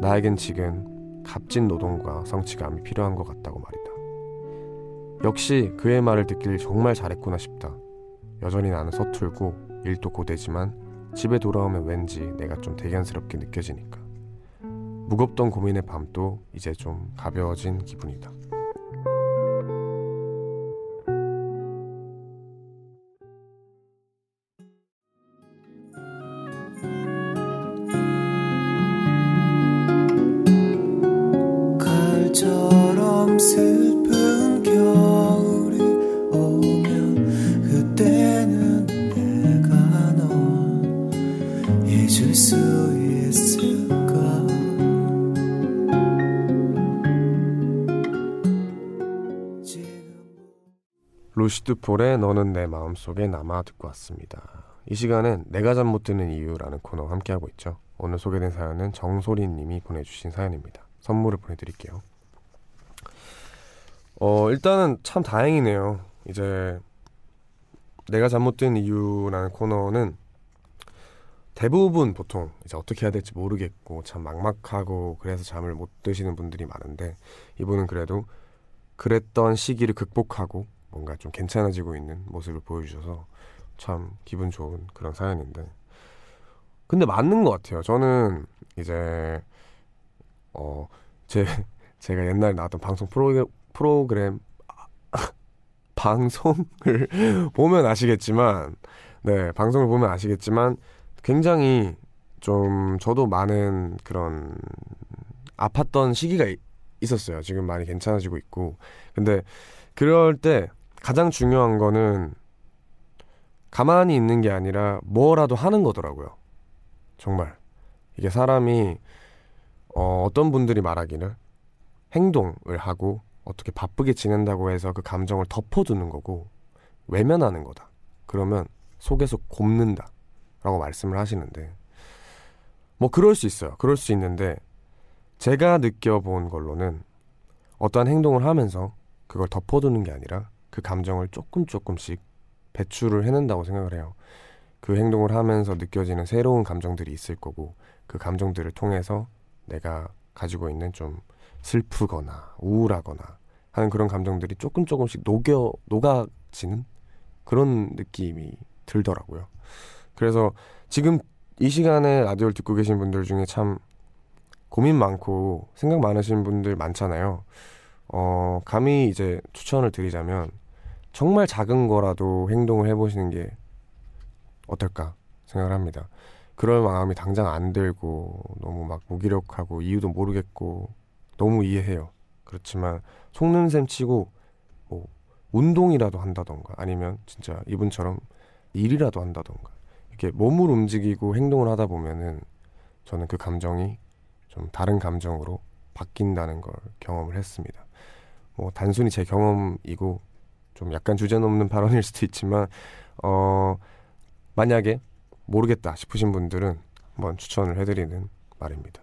나에겐 지금 값진 노동과 성취감이 필요한 것 같다고 말이다. 역시 그의 말을 듣길 정말 잘했구나 싶다. 여전히 나는 서툴고 일도 고되지만 집에 돌아오면 왠지 내가 좀 대견스럽게 느껴지니까. 무겁던 고민의 밤도 이제 좀 가벼워진 기분이다. 잊을 수 있을까 루시드 폴의 너는 내 마음속에 남아 듣고 왔습니다. 이 시간은 내가 잠 못 드는 이유라는 코너 함께하고 있죠. 오늘 소개된 사연은 정소리 님이 보내주신 사연입니다. 선물을 보내드릴게요. 어, 일단은 참 다행이네요. 이제 내가 드는 이유라는 코너는 대부분 보통 이제 어떻게 해야 될지 모르겠고 참 막막하고 그래서 잠을 못 드시는 분들이 많은데 이분은 그래도 그랬던 시기를 극복하고 뭔가 좀 괜찮아지고 있는 모습을 보여주셔서 참 기분 좋은 그런 사연인데 근데 맞는 것 같아요. 저는 이제 어 제 제가 옛날에 나왔던 방송 프로 프로그램 방송을 보면 아시겠지만 네 방송을 보면 아시겠지만 굉장히 좀 저도 많은 그런 아팠던 시기가 이- 있었어요. 지금 많이 괜찮아지고 있고 근데 그럴 때 가장 중요한 거는 가만히 있는 게 아니라 뭐라도 하는 거더라고요. 정말 이게 사람이 어, 어떤 분들이 말하기를 행동을 하고 어떻게 바쁘게 지낸다고 해서 그 감정을 덮어두는 거고 외면하는 거다. 그러면 속에서 곱는다. 라고 말씀을 하시는데 뭐 그럴 수 있어요. 그럴 수 있는데 제가 느껴본 걸로는 어떠한 행동을 하면서 그걸 덮어두는 게 아니라 그 감정을 조금 조금씩 배출을 해낸다고 생각을 해요. 그 행동을 하면서 느껴지는 새로운 감정들이 있을 거고 그 감정들을 통해서 내가 가지고 있는 좀 슬프거나 우울하거나 하는 그런 감정들이 조금 조금씩 녹여 녹아지는 그런 느낌이 들더라고요. 그래서 지금 이 시간에 라디오를 듣고 계신 분들 중에 참 고민 많고 생각 많으신 분들 많잖아요. 어, 감히 이제 추천을 드리자면 정말 작은 거라도 행동을 해보시는 게 어떨까 생각을 합니다. 그럴 마음이 당장 안 들고 너무 막 무기력하고 이유도 모르겠고 너무 이해해요. 그렇지만 속는 셈 치고 뭐 운동이라도 한다던가 아니면 진짜 이분처럼 일이라도 한다던가 이렇게 몸을 움직이고 행동을 하다 보면은 저는 그 감정이 좀 다른 감정으로 바뀐다는 걸 경험을 했습니다. 뭐 단순히 제 경험이고 좀 약간 주제넘는 발언일 수도 있지만 어 만약에 모르겠다 싶으신 분들은 한번 추천을 해드리는 말입니다.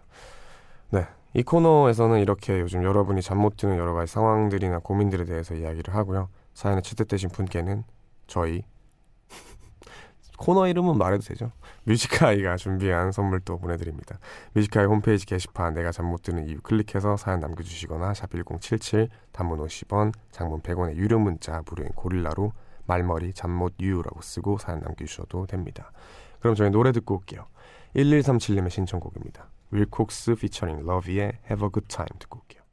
네. 이 코너에서는 이렇게 요즘 여러분이 잠 못 드는 여러 가지 상황들이나 고민들에 대해서 이야기를 하고요. 사연에 채택되신 분께는 저희 코너 이름은 말해도 되죠. 뮤지카이가 준비한 선물도 보내드립니다. 뮤지카이 홈페이지 게시판 내가 잠 못 드는 이유 클릭해서 사연 남겨주시거나 샵 1077 단문 50원 장문 100원의 유료 문자 무료인 고릴라로 말머리 잠못 유라고 쓰고 사연 남겨주셔도 됩니다. 그럼 저희 노래 듣고 올게요. 1137님의 신청곡입니다. 윌콕스 피처링 러비의 Have a Good Time 듣고 올게요.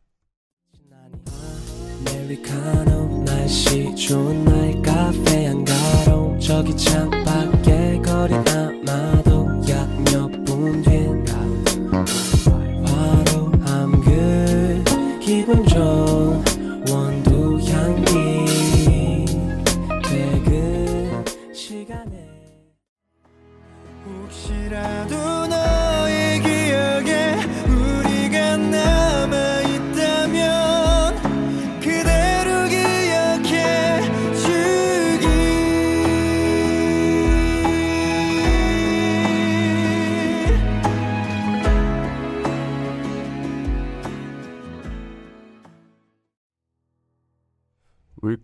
아메리카노 날씨 좋은 날 카페 안 가로 저기 창밖에 거리 아마도 약몇분 뒤엔 화로함 그 기분 좋은 원두 향기. 퇴근 시간에 혹시라도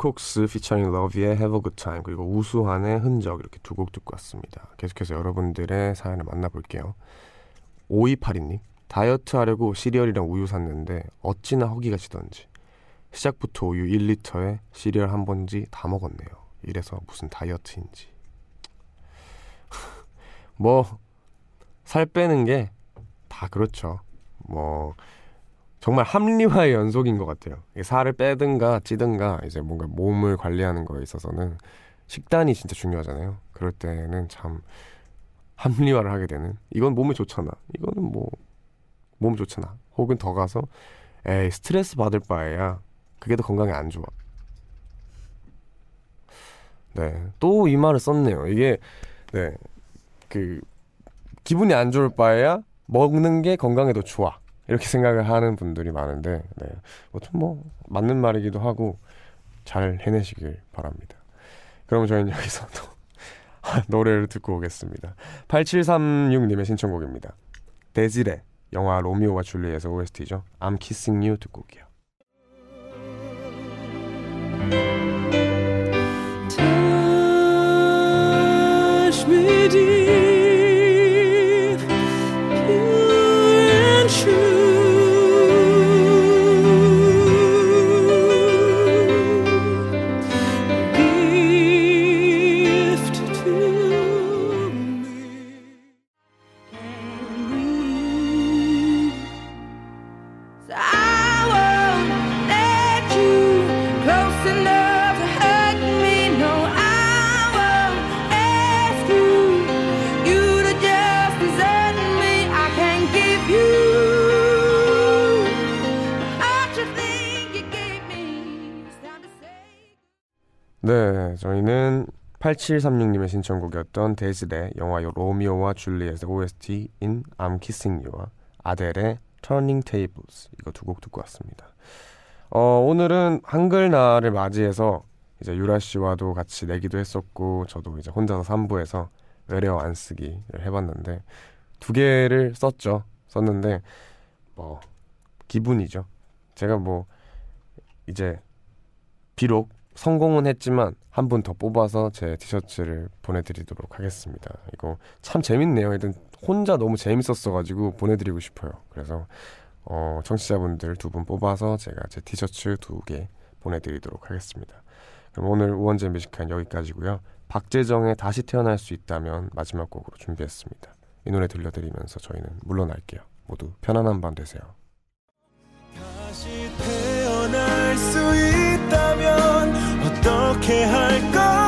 윌콕스 피처링 러비의 Have a Good Time 그리고 우수한의 흔적 이렇게 두 곡 듣고 왔습니다. 계속해서 여러분들의 사연을 만나볼게요. 5282님 다이어트 하려고 시리얼이랑 우유 샀는데 어찌나 허기가 지던지 시작부터 우유 1리터에 시리얼 한 번지 다 먹었네요. 이래서 무슨 다이어트인지 뭐 살 빼는 게 다 그렇죠. 뭐 정말 합리화의 연속인 것 같아요. 살을 빼든가 찌든가 이제 뭔가 몸을 관리하는 거에 있어서는 식단이 진짜 중요하잖아요. 그럴 때는 참 합리화를 하게 되는. 이건 몸에 좋잖아. 이거는 뭐 몸 좋잖아. 혹은 더 가서 에이 스트레스 받을 바에야 그게 더 건강에 안 좋아. 네, 또 이 말을 썼네요. 이게 네, 그 기분이 안 좋을 바에야 먹는 게 건강에 더 좋아. 이렇게 생각을 하는 분들이 많은데, 네. 뭐좀 뭐, 맞는 말이기도 하고, 잘 해내시길 바랍니다. 그럼 저희는 여기서 또 노래를 듣고 오겠습니다. 8736님의 신청곡입니다. 데질의 영화 로미오와 줄리엣의 OST죠. I'm Kissing You 듣고 올게요. 8736님의 신청곡이었던 데질의 영화 로미오와 줄리엣의 OST인 I'm Kissing You와 아델의 Turning Tables 이거 두 곡 듣고 왔습니다. 어, 오늘은 한글날을 맞이해서 이제 유라 씨와도 같이 내기도 했었고 저도 이제 혼자서 3부에서 외래어 안 쓰기를 해봤는데 두 개를 썼죠. 썼는데 뭐 기분이죠. 제가 뭐 이제 비록 성공은 했지만 한 분 더 뽑아서 제 티셔츠를 보내드리도록 하겠습니다. 이거 참 재밌네요. 일단 혼자 너무 재밌었어가지고 보내드리고 싶어요. 그래서 어, 청취자분들 두 분 뽑아서 제가 제 티셔츠 두 개 보내드리도록 하겠습니다. 그럼 오늘 우원재 뮤직한 여기까지고요. 박재정의 다시 태어날 수 있다면 마지막 곡으로 준비했습니다. 이 노래 들려드리면서 저희는 물러날게요. 모두 편안한 밤 되세요. 있다면 어떻게 할것